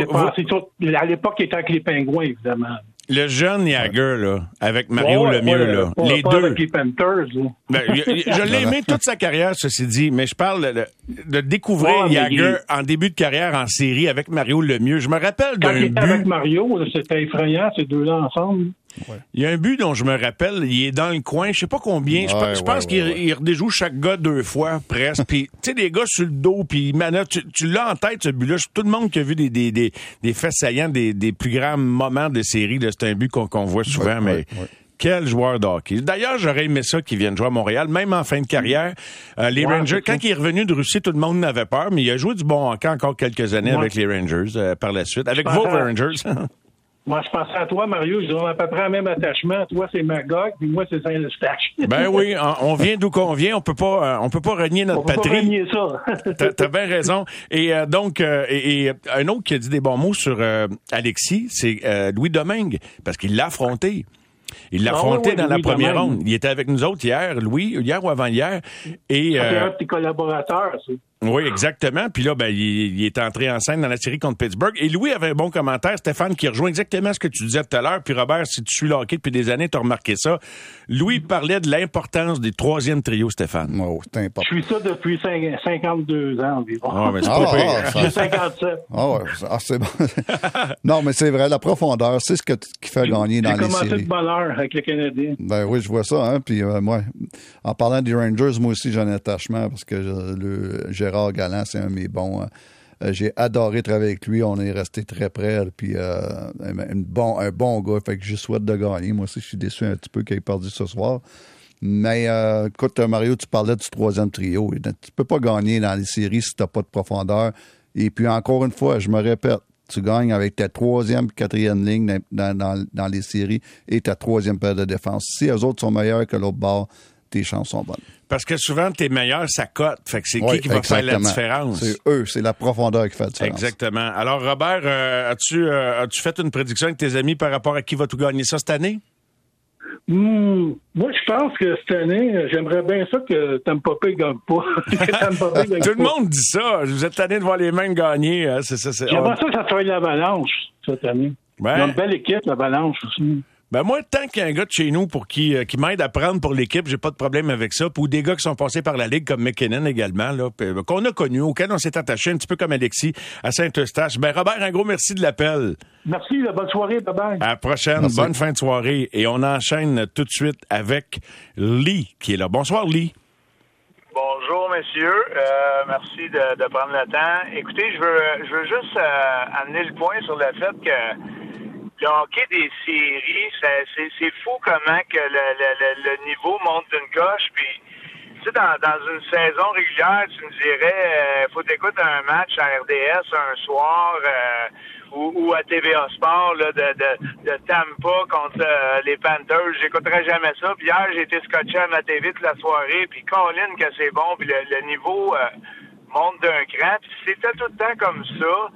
sur- à l'époque, il était avec les Pingouins, évidemment. Le jeune Jagger, là, avec Mario Ouais, Lemieux, ouais, là, les deux. avec les Panthers, là. Ben, je l'ai aimé toute sa carrière, ceci dit, mais je parle de, de découvrir Ouais, Jagger il- en début de carrière en série avec Mario Lemieux. Je me rappelle Quand d'un il était avec but. Mario, là, c'était effrayant, ces deux-là ensemble. Il y a un but dont je me rappelle, il est dans le coin, je sais pas combien, je, Ouais, pense- je pense ouais, qu'il ouais, il redéjoue chaque gars deux fois presque. *laughs* Puis tu sais des gars sur le dos, puis manœuvre. tu, tu l'as en tête ce but-là. Tout le monde qui a vu des des des, des faits saillants, des, des plus grands moments de série, c'est un but qu'on voit souvent, Ouais, mais. ouais, ouais. Quel joueur de hockey. D'ailleurs, j'aurais aimé ça qu'il vienne jouer à Montréal, même en fin de carrière. Euh, les Ouais, Rangers, quand il est revenu de Russie, tout le monde n'avait peur, mais il a joué du bon hockey encore quelques années Ouais. avec les Rangers euh, par la suite, avec Je vos pensais- Rangers. *laughs* Moi, je pensais à toi, Mario. Je a à peu près le même attachement. Toi, c'est Magog, puis moi, c'est Saint-Eustache. Ben oui, *laughs* on, vient d'où qu'on vient, on peut pas, euh, on peut pas renier notre On peut pas patrie. renier ça. *laughs* T'as bien raison. Et euh, donc, euh, et, et un autre qui a dit des bons mots sur euh, Alexis, c'est euh, Louis Domingue, parce qu'il l'a affronté. Il l'a Ah affronté oui, dans la première ronde. Il était avec nous autres hier, Louis, hier ou avant-hier. Et C'est euh, un de tes collaborateurs. Oui, exactement. Puis là, ben, il, il est entré en scène dans la série contre Pittsburgh. Et Louis avait un bon commentaire, Stéphane, qui rejoint exactement ce que tu disais tout à l'heure. Puis Robert, si tu suis le hockey depuis des années, tu as remarqué ça. Louis parlait de l'importance des troisième trio, Stéphane. Oh, c'est Je important. suis ça depuis cinq- 52 ans environ. Ah, mais c'est Ah, pas pire. ah, ça- J'ai 57. Ah ouais, ah, c'est bon. *laughs* non, mais c'est vrai, la profondeur, c'est ce que, qui fait gagner dans J'ai les commencé séries. de bonne heure avec le Canadien. Ben oui, je vois ça. Hein? Puis euh, moi, en parlant des Rangers, moi aussi j'ai un attachement parce que le Gérard c'est un de mes bons. euh, euh, j'ai adoré travailler avec lui. On est resté très près. Puis euh, un, bon, un bon gars. Fait que je souhaite de gagner. Moi aussi, je suis déçu un petit peu qu'il ait perdu ce soir. Mais euh, écoute, Mario, tu parlais du troisième trio. Tu peux pas gagner dans les séries si tu n'as pas de profondeur. Et puis encore une fois, je me répète, tu gagnes avec ta troisième, quatrième ligne dans, dans- les séries et ta troisième paire de défense. Si eux autres sont meilleurs que l'autre bord, tes chances sont bonnes. Parce que souvent, t'es meilleur, ça cote. Fait que c'est Oui, qui qui va faire la différence? C'est eux, c'est la profondeur qui fait la différence. Exactement. Alors, Robert, euh, as-tu euh, as-tu fait une prédiction avec tes amis par rapport à qui va tout gagner ça cette année? Hmm, moi, je pense que cette année, j'aimerais bien ça que Tampa Bay gagne pas. *laughs* Tampa gagne *laughs* Tout le monde dit ça. Vous êtes tanné de voir les mêmes gagner. hein. C'est ça. c'est- J'aimerais ça que ça soit l'avalanche cette année. Ouais. Ils ont une belle équipe, l'avalanche aussi. Ben moi, tant qu'il y a un gars de chez nous pour qui, euh, qui m'aide à prendre pour l'équipe, j'ai pas de problème avec ça. Ou des gars qui sont passés par la Ligue comme McKinnon également, là, euh, qu'on a connu, auquel on s'est attaché, un petit peu comme Alexis à Saint-Eustache. Ben Robert, un gros merci de l'appel. Merci, bonne soirée, bye bye. À la prochaine. Merci. Bonne fin de soirée. Et on enchaîne tout de suite avec Lee qui est là. Bonsoir, Lee. Bonjour, messieurs. Euh, merci de, de prendre le temps. Écoutez, je veux, je veux juste euh, amener le point sur le fait que le des séries, c'est fou comment que le, le, le, niveau monte d'une coche. Puis, tu sais, dans, dans une saison régulière, tu me dirais, euh, faut t'écouter un match à RDS un soir euh, ou, ou à TVA Sport là, de, de, de Tampa contre euh, les Panthers. J'écouterais jamais ça. Puis hier, j'ai été scotché à ma la soirée. Puis Colin, que c'est bon. Puis le, le niveau euh, monte d'un cran. Puis c'était tout le temps comme ça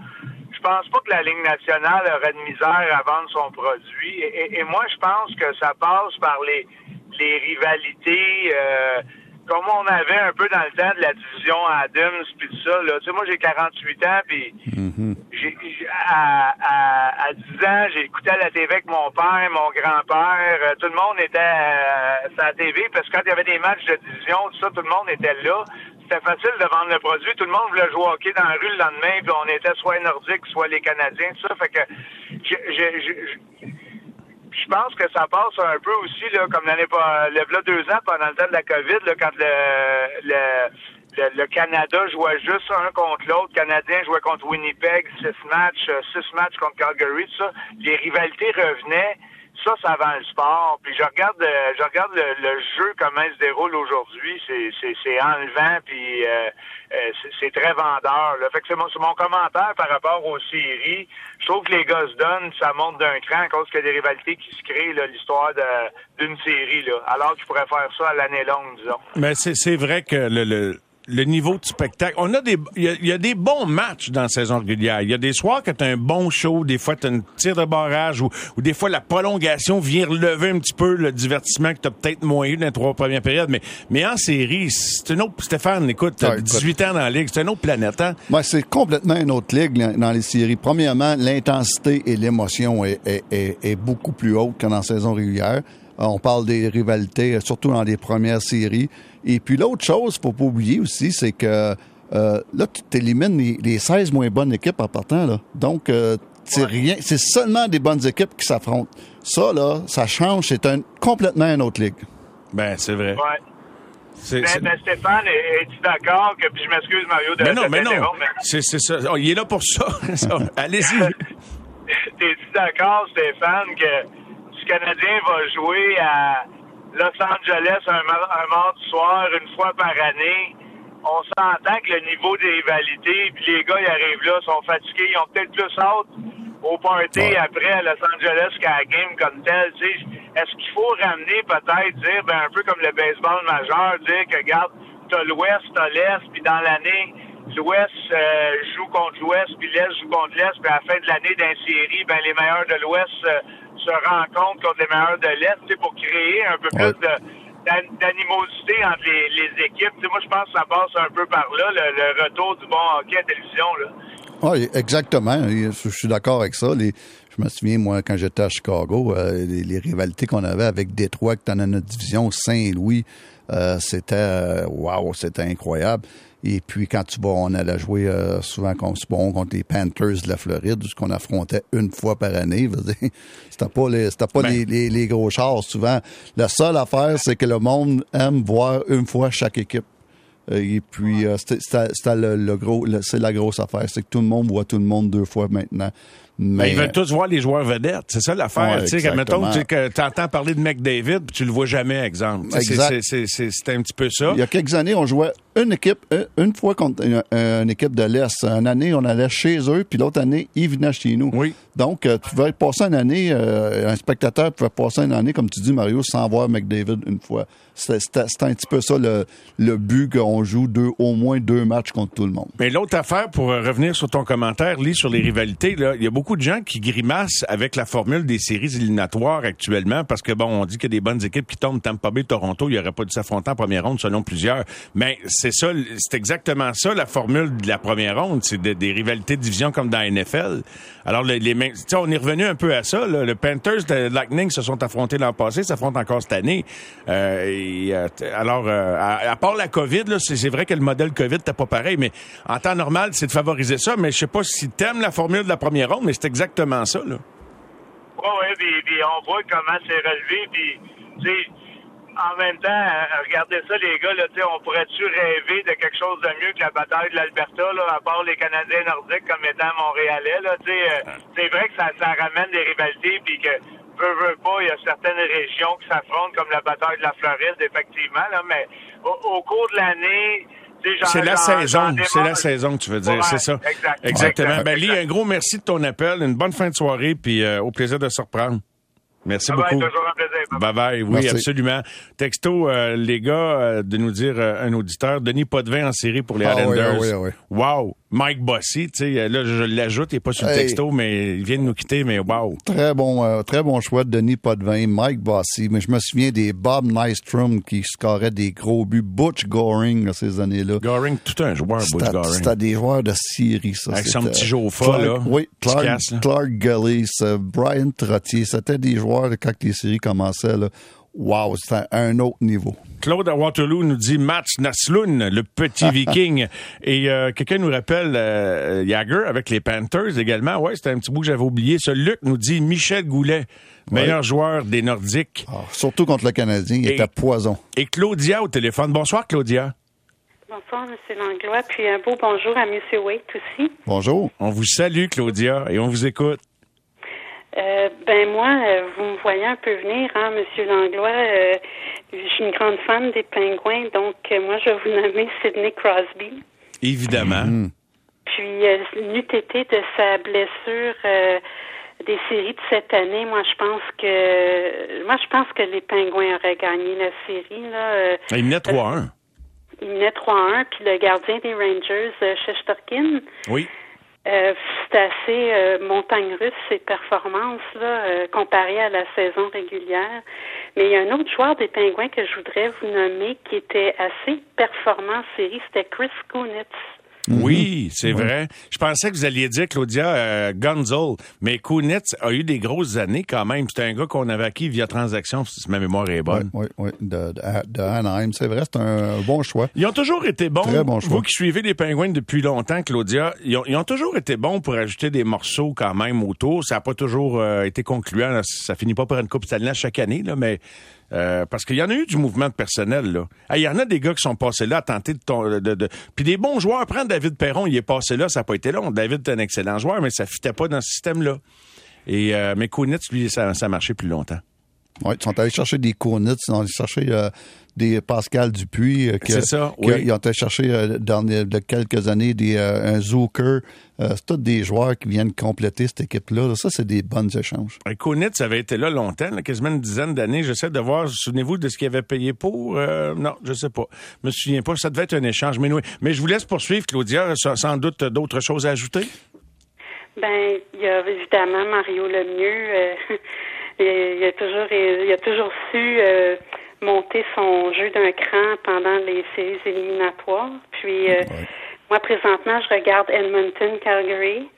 je pense pas que la Ligue nationale aurait de misère à vendre son produit? Et, et- et moi, je pense que ça passe par les, les rivalités, euh, comme on avait un peu dans le temps de la division Adams, puis tout ça. Là. Tu sais, moi, j'ai 48 ans, puis j'ai- à, à, à 10 ans, j'ai écouté à la TV avec mon père, mon grand-père. Euh, tout le monde était euh, sur la TV, parce que quand il y avait des matchs de division, tout ça, tout le monde était là c'était facile de vendre le produit. Tout le monde voulait jouer au hockey dans la rue le lendemain, puis on était soit les Nordiques, soit les Canadiens, ça. Fait que je, je, je- je pense que ça passe un peu aussi, là, comme l'année pas le là, deux ans pendant le temps de la COVID, là, quand le, le, le, Canada jouait juste un contre l'autre, le Canadien jouait contre Winnipeg, six matchs, euh, six matchs contre Calgary, ça. Les rivalités revenaient. Ça, ça vend le sport. Puis je regarde, euh, je regarde le, le jeu comment il se déroule aujourd'hui. C'est, enlevant, puis euh, euh, c'est, très vendeur. Là. Fait que c'est mon, mon commentaire par rapport aux séries. Je trouve que les gars donnent, ça monte d'un cran à cause qu'il y a des rivalités qui se créent, l'histoire d'une série. Là, alors qu'ils pourraient faire ça à l'année longue, disons. Mais c'est c'est vrai que le, le, le niveau de spectacle, on a des, il y a, il y a des bons matchs dans la saison régulière. Il y a des soirs que t'as un bon show, des fois t'as une tir de barrage ou, ou des fois la prolongation vient relever un petit peu le divertissement que t'as peut-être moins eu dans les trois premières périodes. Mais, mais en série, c'est une autre, Stéphane, écoute, t'as Ouais, écoute. 18 ans dans la ligue, c'est une autre planète, hein? Moi, c'est complètement une autre ligue dans les séries. Premièrement, l'intensité et l'émotion est, est- est- est beaucoup plus haute que dans la saison régulière. Euh, On parle des rivalités, euh, surtout dans les premières séries. Et puis l'autre chose, faut pas oublier aussi, c'est que euh, là, tu élimines les, les 16 moins bonnes équipes en partant. Là. Donc, euh, C'est rien, c'est seulement des bonnes équipes qui s'affrontent. Ça, là, ça change, c'est un, complètement une autre ligue. Ben, c'est vrai. Ouais. C'est- Mais, c'est- mais Stéphane, es- es-tu d'accord que, puis je m'excuse Mario de Mais non, de mais non. mais C'est c'est ça. Oh, il est là pour ça. *laughs* Ça. Allez-y. *laughs* T'es-tu d'accord, Stéphane, que le Canadien va jouer à Los Angeles un, un mardi soir une fois par année, on s'entend que le niveau des rivalités, puis les gars, ils arrivent là, sont fatigués, ils ont peut-être plus hâte au party Ouais. après à Los Angeles qu'à la game comme telle. Est-ce qu'il faut ramener peut-être, dire, ben, un peu comme le baseball majeur, dire que, regarde, t'as l'Ouest, t'as l'Est, puis dans l'année, l'Ouest euh, joue contre l'Ouest, puis l'Est joue contre l'Est, puis à la fin de l'année d'un série, ben les meilleurs de l'Ouest euh, se rencontrent contre les meilleurs de l'Est, pour créer un peu Ouais. plus d'animosité entre les, les équipes. Moi, je pense que ça passe un peu par là, le, le retour du bon hockey à télévision. Là. Oui, exactement. Je je suis d'accord avec ça. Les- je me souviens, moi, quand j'étais à Chicago, euh, les, les rivalités qu'on avait avec Détroit, qui était dans notre division, Saint-Louis, euh, c'était euh, wow, c'était incroyable. Et puis quand tu vas, on allait jouer euh, souvent contre, bon, contre les Panthers de la Floride, ce qu'on affrontait une fois par année. *laughs* C'était pas les, pas Ben. les, les, les gros chars souvent. La seule affaire, c'est que le monde aime voir une fois chaque équipe. Euh, Et puis, euh, c'était- c'était c'était le, le gros, c'est la grosse affaire. C'est que tout le monde voit tout le monde deux fois maintenant. Mais Mais, ils veulent tous voir les joueurs vedettes. C'est ça l'affaire. Tu sais, que, mettons, que t'entends parler de McDavid, puis tu le vois jamais, exemple. C'est- Exact. un petit peu ça. il y a quelques années, on jouait une équipe, une- une fois contre une, une équipe de l'Est. Une année, on allait chez eux, puis l'autre année, ils venaient chez nous. Oui. Donc, euh, tu pouvais passer une année, euh, un spectateur pouvait passer une année, comme tu dis, Mario, sans voir McDavid une fois. C'était un petit peu ça le, le but qu'on joue deux, au moins deux matchs contre tout le monde. Mais l'autre affaire, pour euh, revenir sur ton commentaire, lis sur les rivalités, là, il y a beaucoup de gens qui grimacent avec la formule des séries éliminatoires actuellement parce que, bon, on dit qu'il y a des bonnes équipes qui tombent Tampa Bay, Toronto, il n'y aurait pas dû s'affronter en première ronde selon plusieurs. Mais c'est ça, c'est exactement ça, la formule de la première ronde. C'est de- des rivalités de division comme dans la NFL. Alors, les, les on est revenu un peu à ça. là. Le Panthers, le Lightning se sont affrontés l'an passé, s'affrontent encore cette année. Euh, et, euh, alors, euh, à, à part la COVID, c'est vrai que le modèle COVID n'était pas pareil, mais en temps normal, c'est de favoriser ça. Mais je sais pas si t'aimes la formule de la première ronde, mais c'est exactement ça. Là. Oui, oui, puis, puis on voit comment c'est relevé, puis, tu en même temps, euh, regardez ça, les gars, là, on pourrait-tu rêver de quelque chose de mieux que la bataille de l'Alberta, là, à part les Canadiens nordiques comme étant montréalais, là, euh, c'est vrai que ça, ça ramène des rivalités, puis que, veut, veut pas, il y a certaines régions qui s'affrontent, comme la bataille de la Floride, effectivement, là, mais au, au cours de l'année, C'est la saison, c'est la saison que tu veux dire, Ouais, c'est ça. exact. Exactement. Exact. Ben, Lee, un gros merci de ton appel, une bonne fin de soirée, puis euh, au plaisir de se reprendre. Merci Ça va être beaucoup. toujours un plaisir. Bye bye, oui, Merci. absolument. Texto, euh, les gars, euh, de nous dire euh, un auditeur, Denis Potvin en série pour les Ah oui, Islanders. ah oui, ah oui. Wow. Mike Bossy, tu sais, là, je l'ajoute, il n'est pas sur le Hey. texto, mais il vient de nous quitter, mais wow. Très bon, euh, très bon choix de Denis Potvin, Mike Bossy. Mais je me souviens des Bob Nystrom qui scoraient des gros buts. Butch Goring, à ces années-là. Goring, tout un joueur, Butch Goring. c'était des joueurs de Syrie, ça. Avec son petit Jofa, là. Oui, Clark, casse, là. Clark Gullis, euh, Brian Trottier. C'était des joueurs, quand les séries commençaient, là. Wow, c'était un autre niveau. Claude à Waterloo nous dit Mats Naslund, le petit *laughs* viking. Et euh, quelqu'un nous rappelle euh, Jagger avec les Panthers également. Ouais, c'était un petit bout que j'avais oublié. Ce Luc nous dit Michel Goulet, meilleur joueur des Nordiques. Ah, surtout contre le Canadien, il Et- était poison. Et Claudia au téléphone. Bonsoir, Claudia. Bonsoir, M. Langlois, puis un beau bonjour à M. Waite aussi. Bonjour. On vous salue, Claudia, et on vous écoute. Euh, ben moi, euh, vous me voyez un peu venir, hein, M. Langlois. Euh, je suis une grande fan des pingouins, donc euh, moi, je vais vous nommer Sidney Crosby. Évidemment. Puis, euh, n'eût été de sa blessure euh, des séries de cette année, moi, je pense que moi, je pense que les pingouins auraient gagné la série. Là, euh, Il menait 3-1. il menait 3-1, puis le gardien des Rangers, euh, Shesterkin, Oui. Euh, c'est assez euh, montagne russe ses performances là, euh, comparées à la saison régulière. Mais il y a un autre joueur des Pingouins que je voudrais vous nommer qui était assez performant en série, c'était Chris Kunitz. Oui, c'est vrai. Je pensais que vous alliez dire Claudia euh, Gonzol, mais Kunitz a eu des grosses années quand même. C'était un gars qu'on avait acquis via transaction, si ma mémoire est bonne. Oui, oui, de, de, de Anaheim. C'est vrai, c'est un bon choix. Ils ont toujours été bons. Très bon choix. Vous qui suivez les Pingouins depuis longtemps, Claudia, ils ont, ils ont toujours été bons pour ajouter des morceaux quand même autour. Ça n'a pas toujours euh, été concluant. Ça finit pas par une Coupe Stanley chaque année, là, mais euh, parce qu'il y en a eu du mouvement de personnel. là. Il y en a des gars qui sont passés là à tenter de... ton- de, de- Puis des bons joueurs. Prendre David Perron, il est passé là, ça n'a pas été long. David est un excellent joueur, mais ça fitait pas dans ce système-là. Et euh, mais Kunitz, lui, ça, ça a marché plus longtemps. Oui, ils sont allés chercher des Konitz, ils sont allés chercher euh, des Pascal Dupuis. euh, que- C'est ça, que- oui. Ils ont été chercher euh, dans les- de quelques années des, euh, un Zucker. Euh, c'est tous des joueurs qui viennent compléter cette équipe-là. Ça, c'est des bons échanges. Et Kunitz avait été là longtemps, là, quasiment une dizaine d'années. J'essaie de voir, souvenez-vous de ce qu'il avait payé pour? Euh, non, je sais pas. Je me souviens pas. Ça devait être un échange. Mais, oui. mais je vous laisse poursuivre, Claudia. Sans, sans doute d'autres choses à ajouter? Ben, il y a évidemment Mario Lemieux. euh, *laughs* il, a toujours, il a toujours su euh, monter son jeu d'un cran pendant les séries éliminatoires. Puis, euh, moi, présentement, je regarde Edmonton-Calgary.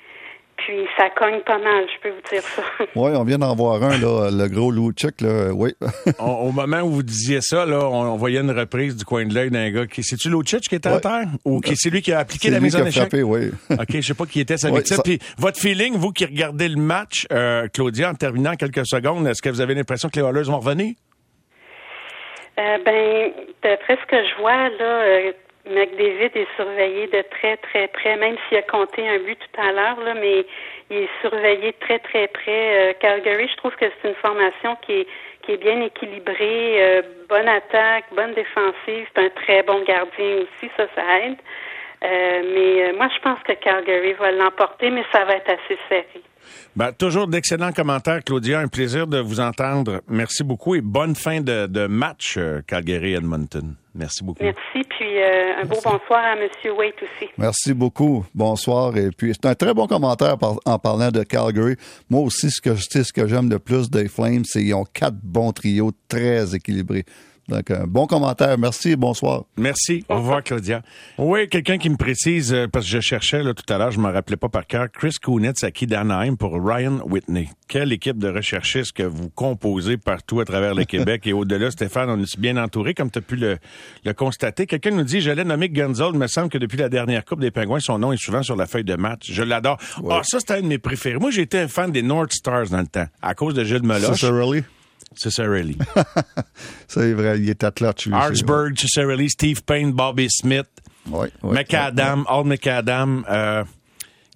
Puis, ça cogne pas mal, je peux vous dire ça. *laughs* Oui, on vient d'en voir un, là, le gros Luchik, là. Oui. *laughs* On- au moment où vous disiez ça, là, on, on voyait une reprise du coin de l'œil d'un gars qui. C'est-tu Lucic qui était à Ouais. terre? Ou qui c'est lui qui a appliqué la lui mise qui en a échec? frappé, oui. *laughs* OK, je sais pas qui était sa Ouais, victime. ça- Puis votre feeling, vous qui regardez le match, euh, Claudia, en terminant en quelques secondes, est-ce que vous avez l'impression que les Oilers vont revenir? Euh, ben, d'après ce que je vois, là, euh, McDavid est surveillé de très, très près, même s'il a compté un but tout à l'heure, là, mais il est surveillé de très, très près. Euh, Calgary, je trouve que c'est une formation qui est, qui est bien équilibrée, euh, bonne attaque, bonne défensive, c'est un très bon gardien aussi, ça, ça aide. Euh, mais euh, moi, je pense que Calgary va l'emporter, mais ça va être assez serré. Ben, toujours d'excellents commentaires, Claudia. Un plaisir de vous entendre. Merci beaucoup et bonne fin de, de match, euh, Calgary-Edmonton. Merci beaucoup. Merci, puis euh, un beau bonsoir à M. Waite aussi. Merci beaucoup. Bonsoir. Et puis, c'est un très bon commentaire par- en parlant de Calgary. Moi aussi, ce que je sais, ce que j'aime le plus des Flames, c'est qu'ils ont quatre bons trios très équilibrés. Donc, un bon commentaire. Merci et bonsoir. Merci. Au revoir, Claudia. Oui, quelqu'un qui me précise, euh, parce que je cherchais là, tout à l'heure, je me rappelais pas par cœur, Chris Kunitz acquis d'Anaheim pour Ryan Whitney. Quelle équipe de recherchistes que vous composez partout à travers le *laughs* Québec et au-delà, Stéphane, on est bien entouré, comme tu as pu le, le constater. Quelqu'un nous dit, j'allais nommer Gunzold, il me semble que depuis la dernière Coupe des Pingouins, son nom est souvent sur la feuille de match. Je l'adore. Ah, ça, c'était un de mes préférés. Moi, j'étais un fan des North Stars dans le temps, à cause de Gilles Meloche. Cicerelli? Cicerelli. *laughs* C'est vrai, il est à clutch. lui, c'est vrai. Artsburg, Cicerelli, Steve Payne, Bobby Smith. Oui, oui, McAdam, Old McAdam, euh,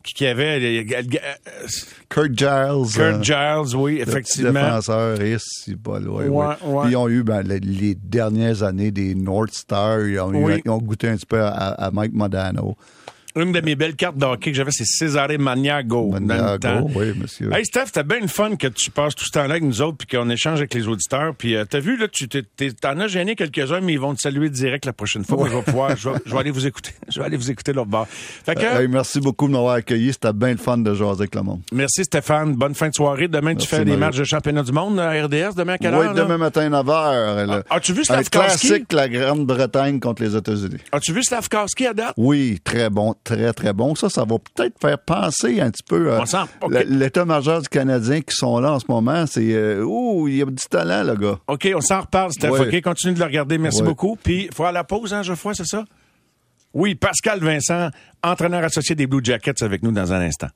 qui, qui avait euh, euh, Kurt Giles. Kurt euh, Giles, oui, le petit effectivement. défenseur, et c'est pas loin. Ouais, oui. ouais. Puis Ils ont eu ben, les, les dernières années des North Stars. Ils ont, eu- Oui. ils ont goûté un petit peu à, à Mike Modano. Une de mes belles cartes de hockey que j'avais, c'est Cesare Maniago. Maniago, oui, monsieur. Hey Steph, c'était bien le fun que tu passes tout ce temps-là avec nous autres puis qu'on échange avec les auditeurs. Puis euh, t'as vu, là, tu t'en as gêné quelques-uns, mais ils vont te saluer direct la prochaine fois. Je vais pouvoir, je vais, je vais aller vous écouter. *laughs* Je vais aller vous écouter l'autre bord. Fait que, Hey, merci beaucoup de m'avoir accueilli. C'était bien le fun de jaser avec le monde. merci Stéphane. Bonne fin de soirée. Demain, tu fais des matchs de championnat du monde à RDS. Demain à quelle oui, heure? demain matin, 9h. Ah, as-tu vu Un Slavkowski? classique, la Grande-Bretagne contre les États-Unis. As-tu vu Slavkowski à date? Oui, très bon, très, très bon. Ça, ça va peut-être faire penser un petit peu euh, On sent- OK. le- l'état-major du Canadien qui sont là en ce moment. C'est, euh, ouh, il y a du talent, le gars. OK, on s'en reparle, Steph. Ouais. OK, continue de le regarder. Merci beaucoup. Puis, il faut à la pause, hein, Geoffroy, c'est ça? Oui, Pascal Vincent, entraîneur associé des Blue Jackets avec nous dans un instant.